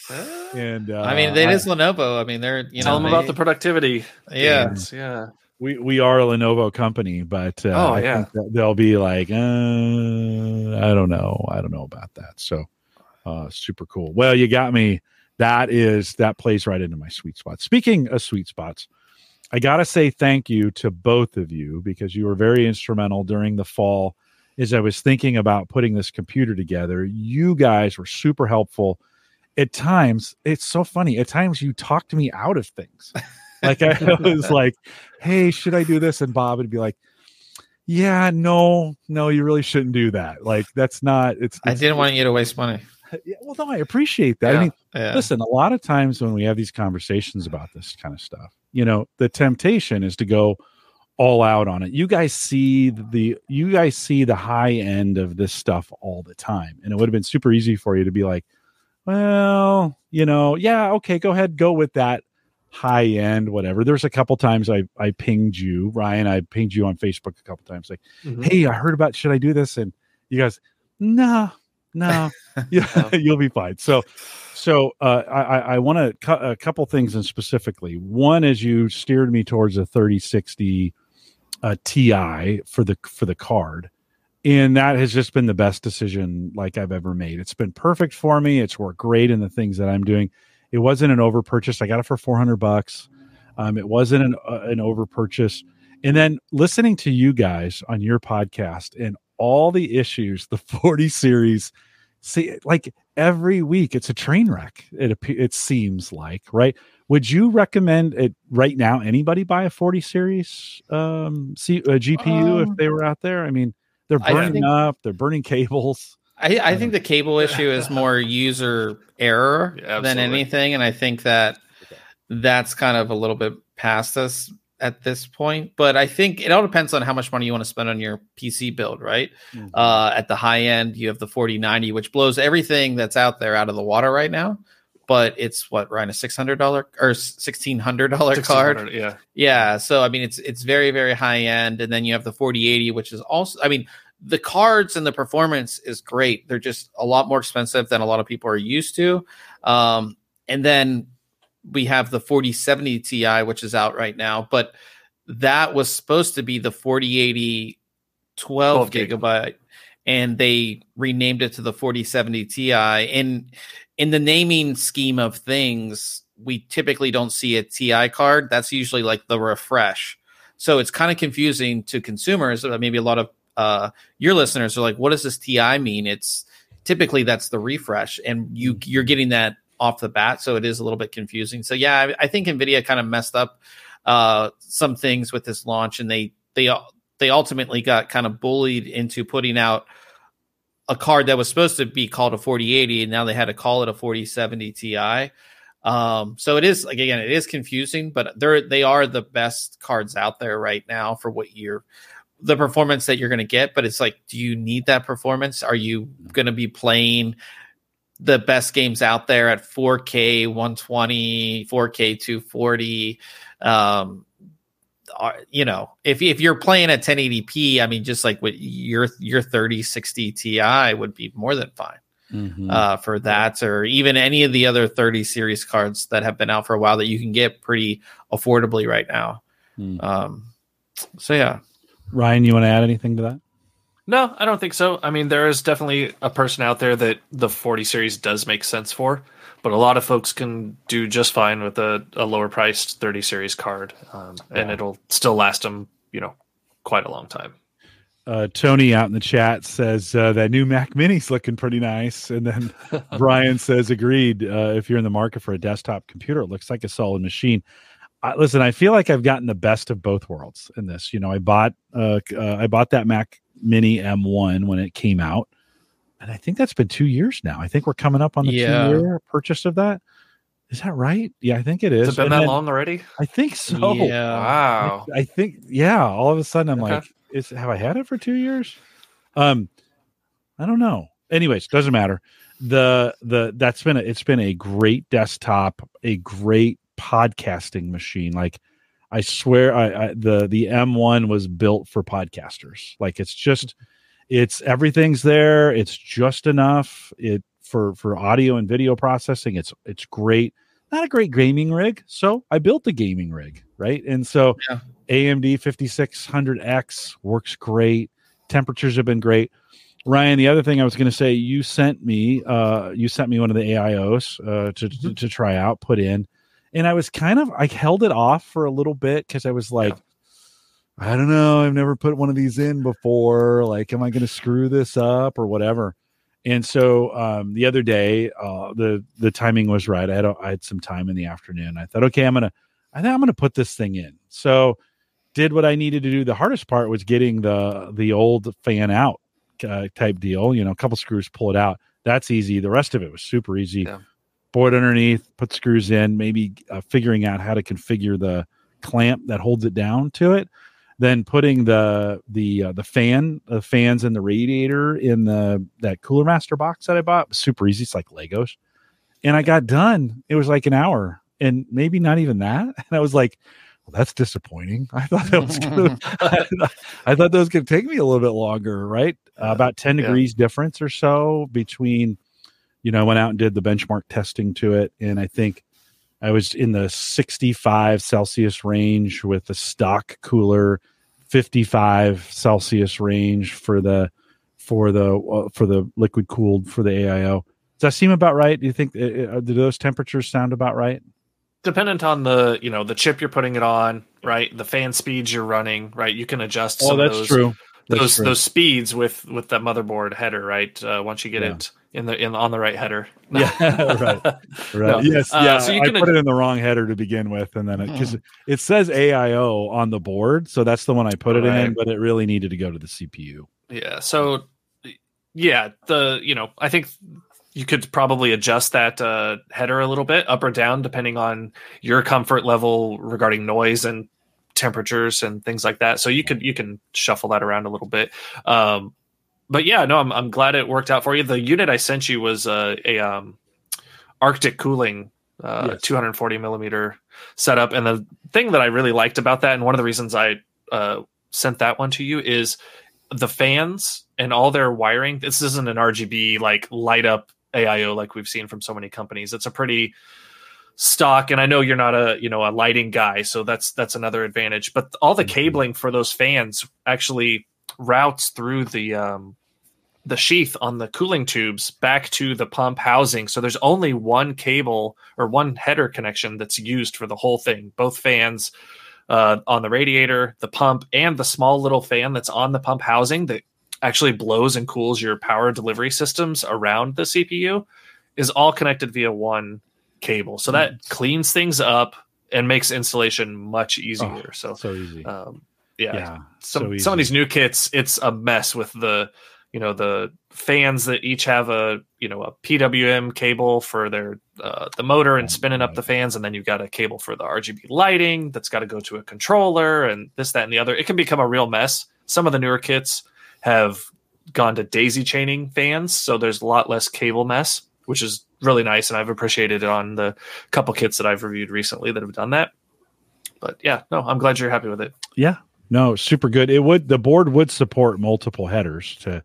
And uh, I mean, it I- is Lenovo. I mean, they're you Tell know them about the productivity. yeah. gains. Yeah. we we are a Lenovo company, but uh, Oh, I yeah. think they'll be like, uh, I don't know, I don't know about that. So, uh, super cool. Well, you got me. That is that plays right into my sweet spot. Speaking of sweet spots, I gotta say thank you to both of you because you were very instrumental during the fall. As I was thinking about putting this computer together, you guys were super helpful. At times, it's so funny. At times, you talked me out of things. Like I was like, "Hey, should I do this?" And Bob would be like, "Yeah, no, no, you really shouldn't do that. Like that's not. It's. I didn't want you to waste money. Yeah, well, no, I appreciate that. I mean, Yeah. listen, a lot of times when we have these conversations about this kind of stuff, you know, the temptation is to go all out on it. You guys see the you guys see the high end of this stuff all the time. And it would have been super easy for you to be like, well, you know, yeah, okay, go ahead, go with that high end, whatever. There's a couple times I I pinged you, Ryan. I pinged you on Facebook a couple times, like, Mhm. hey, I heard about should I do this? And you guys, no, no, yeah, you'll be fine. So, so uh, I, I, I want to cut a couple things in specifically. One is you steered me towards a 3060 uh, Ti for the for the card, and that has just been the best decision like I've ever made. It's been perfect for me. It's worked great in the things that I'm doing. It wasn't an over purchase. I got it for 400 bucks. Um, it wasn't an uh, an over purchase. And then listening to you guys on your podcast and all the issues the 40 series see like every week it's a train wreck it it seems like right would you recommend it right now anybody buy a 40 series um C, a gpu Um, if they were out there i mean they're burning think- up they're burning cables I, I think the cable issue is more user error Yeah, than anything, and I think that that's kind of a little bit past us at this point. But I think it all depends on how much money you want to spend on your PC build, right? Uh, at the high end, you have the 4090, which blows everything that's out there out of the water right now. But it's what Ryan a six hundred dollar or sixteen hundred dollar card. Yeah. Yeah, so I mean it's it's very very high end, and then you have the 4080, which is also I mean the cards and the performance is great. They're just a lot more expensive than a lot of people are used to. Um, and then we have the 4070 Ti, which is out right now, but that was supposed to be the 4080 12, 12 gig. gigabyte, and they renamed it to the 4070 Ti. And in the naming scheme of things, we typically don't see a TI card. That's usually like the refresh. So it's kind of confusing to consumers. Maybe a lot of uh, your listeners are like, "What does this TI mean?" It's typically that's the refresh, and you you're getting that off the bat, so it is a little bit confusing. So yeah, I, I think Nvidia kind of messed up uh, some things with this launch, and they they they ultimately got kind of bullied into putting out a card that was supposed to be called a 4080 and now they had to call it a 4070 ti Um, so it is like again, it is confusing, but they're they are the best cards out there right now for what you're the performance that you're going to get. But it's like, do you need that performance? Are you going to be playing the best games out there at 4K 120, 4K 240? Um, you know, if if you're playing at 1080p, I mean, just like what your your 3060 Ti would be more than fine Mhm. uh, for that, or even any of the other 30 series cards that have been out for a while that you can get pretty affordably right now. Hmm. Um, so yeah, Ryan, you want to add anything to that? No, I don't think so. I mean, there is definitely a person out there that the 40 series does make sense for, but a lot of folks can do just fine with a, a lower priced 30 series card, um, and Yeah. it'll still last them, you know, quite a long time. Uh, Tony out in the chat says uh, that new Mac Mini's looking pretty nice, and then Brian says, "Agreed. Uh, if you're in the market for a desktop computer, it looks like a solid machine." I, listen, I feel like I've gotten the best of both worlds in this. You know, I bought uh, uh, I bought that Mac Mini M1 when it came out, and I think that's been two years now. I think we're coming up on the Yeah. two year purchase of that. Is that right? Yeah, I think it is. Has it been And that then- long already? I think so. yeah. wow. I think yeah. All of a sudden, I'm Okay. like, is have I had it for two years? Um, I don't know. Anyways, doesn't matter. The the that's been a, it's been a great desktop, a great podcasting machine. Like I swear, I, I the the M1 was built for podcasters. Like it's just it's everything's there. It's just enough. It for for audio and video processing. It's it's great. Not a great gaming rig, so I built the gaming rig, right? And so Yeah. AMD 5600X works great. Temperatures have been great. Ryan, the other thing I was going to say, you sent me, uh, you sent me one of the AIOs uh, to, to to try out, put in, and I was kind of I held it off for a little bit because I was like, I don't know, I've never put one of these in before. Like, am I going to screw this up or whatever? And so um, the other day, uh, the the timing was right. I had a, I had some time in the afternoon. I thought, okay, I'm gonna, I think I'm gonna put this thing in. So did what I needed to do. The hardest part was getting the the old fan out uh, type deal. You know, a couple screws, pull it out. That's easy. The rest of it was super easy. Yeah. Board underneath, put screws in. Maybe uh, figuring out how to configure the clamp that holds it down to it. Then putting the the uh, the fan, the fans and the radiator in the that Cooler Master box that I bought. was super easy. It's like Legos. And I got done. It was like an hour, and maybe not even that. And I was like, well, that's disappointing. I thought that was gonna, I thought that was to take me a little bit longer, right? Uh, about 10 Yeah. degrees difference or so between, you know, I went out and did the benchmark testing to it. And I think I was in the 65 Celsius range with the stock cooler, 55 Celsius range for the, for the, uh, for the liquid cooled for the AIO. Does that seem about right? Do you think, uh, uh, do those temperatures sound about right? Dependent on the, you know, the chip you're putting it on, right? The fan speeds you're running, right? You can adjust some of those Oh, That's those true. those speeds with with the motherboard header, right? Uh, once you get Yeah. it in the in on the right header. Yeah, right. Right. No. Yes. Uh, yeah. so you I can put it in the wrong header to begin with, and then it because it says AIO on the board, so that's the one I put it in, but it really needed to go to the CPU. Yeah. So yeah, the you know, I think you could probably adjust that uh, header a little bit up or down depending on your comfort level regarding noise and temperatures and things like that. So you could you can shuffle that around a little bit. Um, but yeah, no, I'm I'm glad it worked out for you. The unit I sent you was uh, a um, Arctic cooling uh, Yes. 240 millimeter setup, and the thing that I really liked about that, and one of the reasons I uh, sent that one to you is the fans and all their wiring. This isn't an RGB like light up AIO like we've seen from so many companies. It's a pretty stock and I know you're not a, you know, a lighting guy, so that's that's another advantage, but all the Mhm. cabling for those fans actually routes through the um the sheath on the cooling tubes back to the pump housing. So there's only one cable or one header connection that's used for the whole thing. Both fans uh, on the radiator, the pump, and the small little fan that's on the pump housing that actually blows and cools your power delivery systems around the CPU is all connected via one cable. So that cleans things up and makes installation much easier. so, So easy. um, yeah, yeah. some so some of these new kits, it's a mess with the you know the fans that each have a you know a PWM cable for their uh, the motor and spinning up the fans, and then you've got a cable for the RGB lighting that's got to go to a controller and this that and the other. It can become a real mess. Some of the newer kits have gone to daisy chaining fans, so there's a lot less cable mess, which is really nice, and I've appreciated it on the couple kits that I've reviewed recently that have done that. But yeah, no, I'm glad you're happy with it. Yeah, no, super good. It would the board would support multiple headers to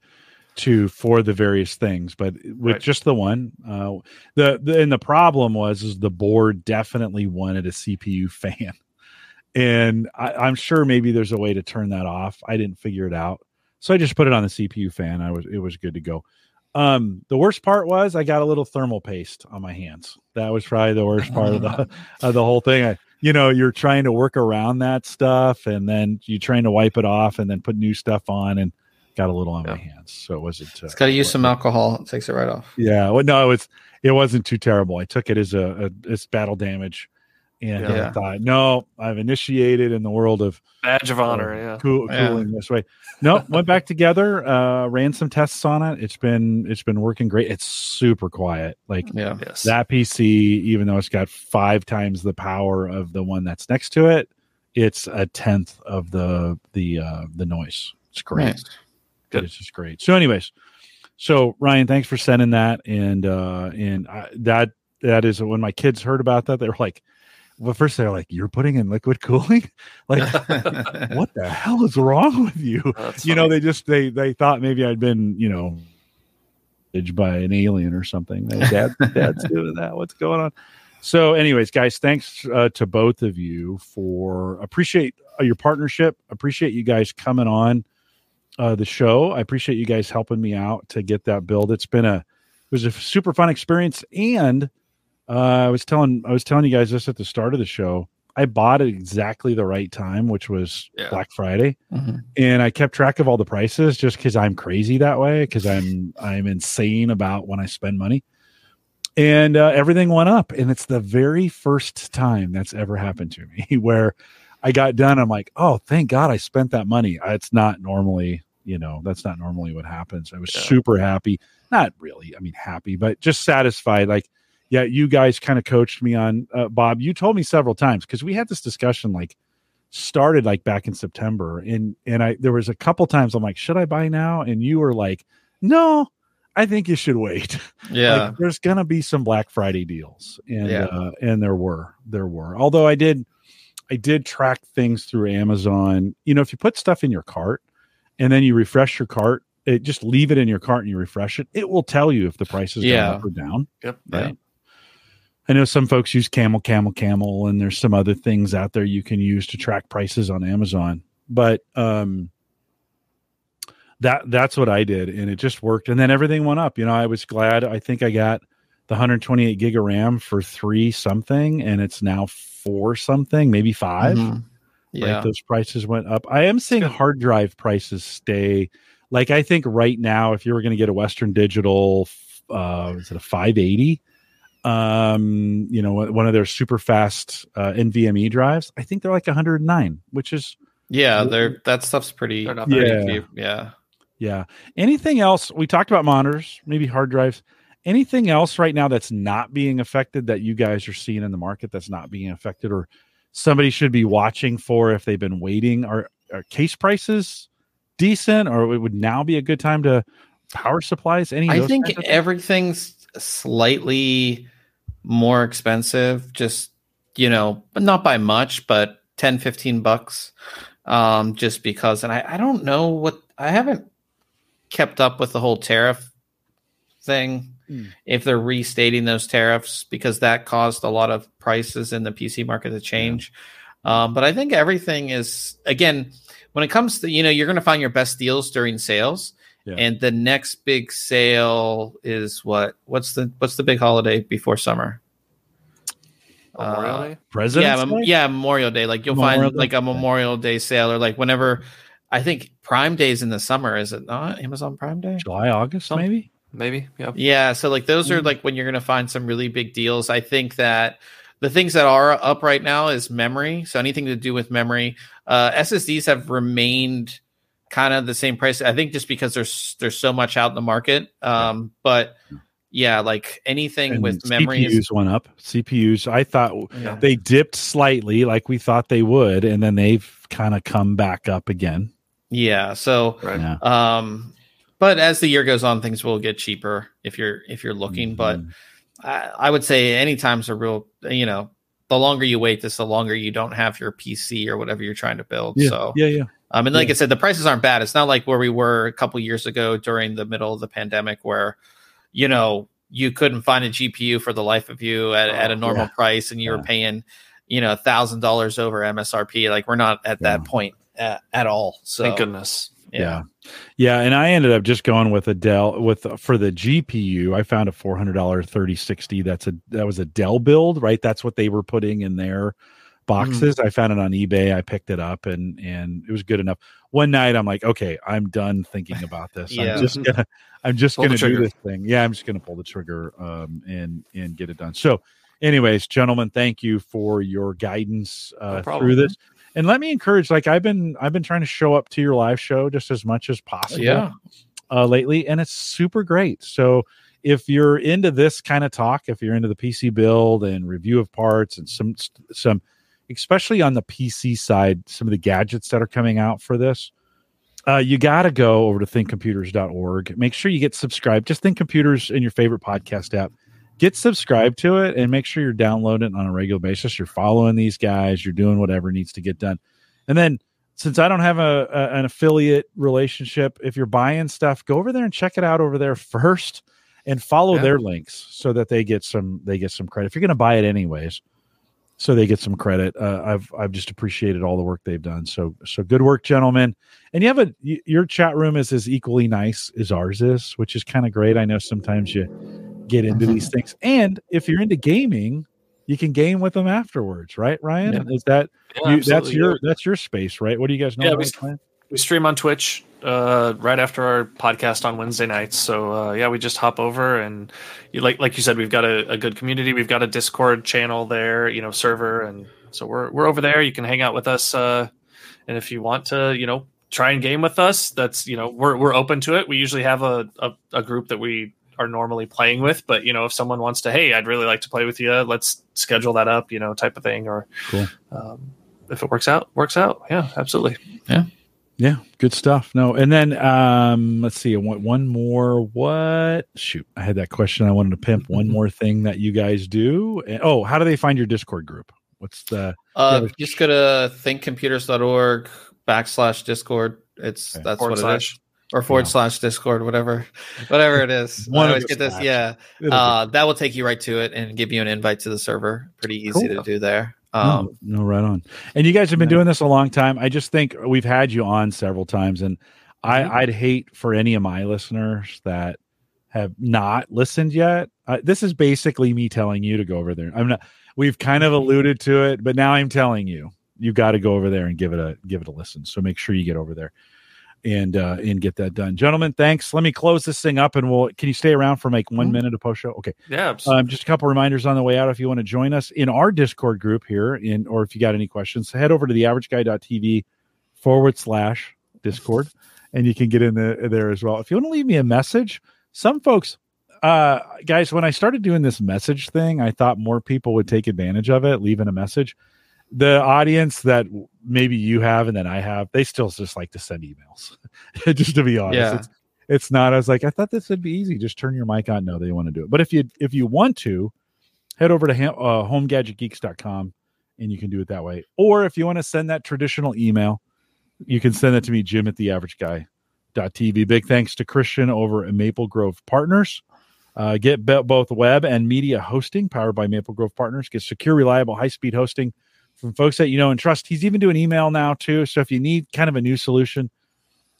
to for the various things, but with Right. just the one, uh, the, the and the problem was is the board definitely wanted a CPU fan, and I, I'm sure maybe there's a way to turn that off. I didn't figure it out, so I just put it on the CPU fan. I was it was good to go. Um, the worst part was I got a little thermal paste on my hands. That was probably the worst part of the of the whole thing. I, you know, you're trying to work around that stuff, and then you're trying to wipe it off, and then put new stuff on, and got a little on my hands. So it wasn't. Uh, It's got to use some alcohol. It takes it right off. Yeah, well, no, it's it wasn't too terrible. I took it as a, a it's battle damage, and Yeah. I thought, no, I've initiated in the world of Badge of honor, yeah. cool, Yeah. cooling this way. No, went back together, uh, ran some tests on it. It's been it's been working great. It's super quiet, like Yeah. Yes. that PC, even though it's got five times the power of the one that's next to it, it's a tenth of the the uh, the noise. It's great. Nice. Good. It's just great. So, anyways, so Ryan, thanks for sending that, and uh, and I, that that is when my kids heard about that, they were like, well, first they're like, "You're putting in liquid cooling? Like, what the hell is wrong with you?" Oh, you know, they just they they thought maybe I'd been you know by an alien or something. Hey, Dad, Dad's doing that. What's going on? So, anyways, guys, thanks uh, to both of you for appreciate uh, your partnership. Appreciate you guys coming on uh, the show. I appreciate you guys helping me out to get that build. It's been a it was a super fun experience, and uh, I was telling I was telling you guys this at the start of the show. I bought at exactly the right time, which was Yeah. Black Friday Mhm. and I kept track of all the prices just because I'm crazy that way because I'm I'm insane about when I spend money, and uh, everything went up, and it's the very first time that's ever happened to me where I got done. I'm like, oh, thank God I spent that money. Uh, It's not normally, you know, that's not normally what happens. I was Yeah. super happy, not really, I mean happy, but just satisfied. Like, yeah, you guys kind of coached me on uh, Bob. You told me several times because we had this discussion like started like back in September and and I there was a couple times I'm like should I buy now and you were like no I think you should wait Yeah. like there's gonna be some Black Friday deals and Yeah. uh, and there were there were although I did I did track things through Amazon you know if you put stuff in your cart and then you refresh your cart it just leave it in your cart and you refresh it it will tell you if the price is Yeah. going up or down Yep. right? I know some folks use Camel, Camel, Camel, and there's some other things out there you can use to track prices on Amazon. But um, that that's what I did, and it just worked. And then everything went up. You know, I was glad. I think I got the 128 gig of RAM for three something, and it's now four something, maybe 5 Mhm. Yeah. Right, those prices went up. I am seeing hard drive prices stay. Like I think right now, if you were going to get a Western Digital, uh, is it a 580? Um, you know, one of their super fast uh, NVMe drives. I think they're like 109, which is yeah. They're that stuff's pretty. They're not pretty cheap. Yeah. yeah. Anything else? We talked about monitors, maybe hard drives. Anything else right now that's not being affected that you guys are seeing in the market that's not being affected, or somebody should be watching for if they've been waiting? Are, are case prices decent, or it would now be a good time to power supplies? Any? I think kinds of things? everything's slightly more expensive, just, you know, but not by much, but 10, 15 bucks. Um, just because, and I, I don't know what I haven't kept up with the whole tariff thing. Mm. If they're restating those tariffs, because that caused a lot of prices in the PC market to change. Um, but I think everything is again when it comes to you know you're going to find your best deals during sales, Yeah. and the next big sale is what? What's the what's the big holiday before summer? Memorial Uh, Day? President's yeah, Day? yeah, Memorial Day. Like you'll Memorial find Day? like a Memorial Day sale or like whenever. I think Prime Days in the summer is it not Amazon Prime Day? July, August, Some- maybe. Maybe. Yeah. Yeah, so like those are Mm. like when you're going to find some really big deals. I think that the things that are up right now is memory. So anything to do with memory, uh, SSDs have remained kind of the same price. I think just because there's there's so much out in the market. Um, but yeah, like anything And with memory CPUs is went up. CPUs, I thought Yeah. they dipped slightly, like we thought they would, and then they've kind of come back up again. yeah. So Right. Yeah. um, but as the year goes on, things will get cheaper if you're if you're looking. But Mhm. I, I would say any time's a real you know the longer you wait, this the longer you don't have your PC or whatever you're trying to build. yeah, So yeah, yeah. Um, and like Yeah. I said, the prices aren't bad. It's not like where we were a couple years ago during the middle of the pandemic, where you know you couldn't find a GPU for the life of you at, at a Oh, normal yeah. price, and you Yeah. were paying you know thousand dollars over MSRP. Like we're not at that point at, at all. So Thank goodness. Yeah. Yeah, and I ended up just going with a Dell with for the GPU. I found a four hundred dollar thirty sixty. That's a that was a Dell build, right? That's what they were putting in their boxes. I found it on eBay. I picked it up and and it was good enough. One night I'm like, okay, I'm done thinking about this. Yeah. I'm just gonna I'm just Pull gonna do this thing. Yeah, I'm just gonna pull the trigger um and and get it done. So anyways, gentlemen, thank you for your guidance uh problem. through this and let me encourage like i've been i've been trying to show up to your live show just as much as possible Yeah. uh lately and it's super great so if you're into this kind of talk if you're into the pc build and review of parts and some some especially on the pc side some of the gadgets that are coming out for this uh, you got to go over to thinkcomputers.org make sure you get subscribed just think computers in your favorite podcast app get subscribed to it and make sure you're downloading it on a regular basis. You're following these guys, you're doing whatever needs to get done. And then since I don't have a, a an affiliate relationship, if you're buying stuff, go over there and check it out over there first and follow Yeah. their links so that they get some they get some credit. If you're going to buy it anyways, so they get some credit. Uh, I've I've just appreciated all the work they've done. So so good work, gentlemen. And you have a your chat room is as equally nice as ours is, which is kind of great. I know sometimes you get into these things, and if you're into gaming, you can game with them afterwards, right? Ryan, Yeah. is that Yeah, you, that's your that's your space, right? What do you guys know? Yeah, about we- we stream on Twitch uh, right after our podcast on Wednesday nights. So uh, yeah, we just hop over and you, like like you said, we've got a, a good community. We've got a Discord channel there, you know, server, and so we're we're over there. You can hang out with us, uh, and if you want to, you know, try and game with us, that's you know we're we're open to it. We usually have a a, a group that we are normally playing with, but you know, if someone wants to, hey, I'd really like to play with you, let's schedule that up, you know, type of thing, or Cool. um, if it works out, works out. Yeah, absolutely. Yeah, good stuff. No, and then um let's see, one, one more. What? Shoot, I had that question. I wanted to pimp one more thing that you guys do. And, oh, how do they find your Discord group? What's the? Uh, Yeah. just go to thinkcomputers.org backslash Discord. It's Okay. that's Forward what it slash. is. Or forward Yeah. slash Discord, whatever, whatever it is. One I always get this. slash. Yeah, uh, that will take you right to it and give you an invite to the server. Pretty easy Cool. to do there. Um, no, no, right on. And you guys have been doing this a long time. I just think we've had you on several times, and I. I'd hate for any of my listeners that have not listened yet. Uh, this is basically me telling you to go over there. I'm not. We've kind of alluded to it, but now I'm telling you, you got to go over there and give it a give it a listen. So make sure you get over there and uh and get that done, gentlemen. Thanks. Let me close this thing up, and we'll. Can you stay around for like one Mhm. minute of post show? Okay. Yeah. Um, just a couple reminders on the way out. If you want to join us in our Discord group here, in or if you got any questions, head over to the averageguy.tv forward slash Discord, and you can get in the, there as well. If you want to leave me a message, some folks, uh, guys, when I started doing this message thing, I thought more people would take advantage of it, leaving a message. The audience that maybe you have and that I have, they still just like to send emails. just to be honest, Yeah. it's it's not. I was like, I thought this would be easy. Just turn your mic on. No, they want to do it. But if you if you want to, head over to ham, uh, homegadgetgeeks.com and you can do it that way. Or if you want to send that traditional email, you can send it to me, Jim at the average guy. TV. Big thanks to Christian over at Maple Grove Partners. Uh, get both web and media hosting powered by Maple Grove Partners. Get secure, reliable, high speed hosting from folks that you know and trust. He's even doing email now too. So if you need kind of a new solution,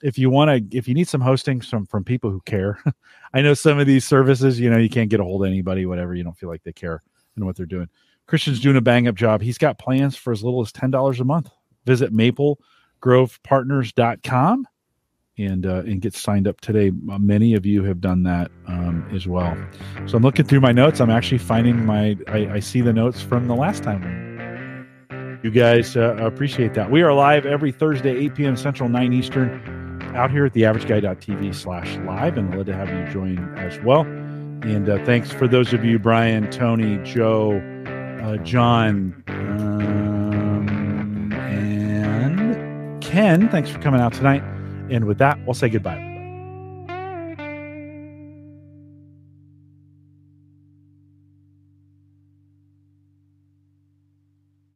if you want to, if you need some hosting from from people who care, I know some of these services, you know, you can't get a hold of anybody, whatever. You don't feel like they care and what they're doing. Christian's doing a bang up job. He's got plans for as little as ten dollars a month. Visit MapleGrovePartners.com and uh, and get signed up today. Many of you have done that um, as well. So I'm looking through my notes. I'm actually finding my. I, I see the notes from the last time. You guys uh, appreciate that. We are live every Thursday, 8 p.m. Central, 9 Eastern. out here at theaverageguy.tv slash live, and glad to have you join as well. And uh, thanks for those of you, Brian, Tony, Joe, uh, John, um, and Ken. Thanks for coming out tonight. And with that, we'll say goodbye.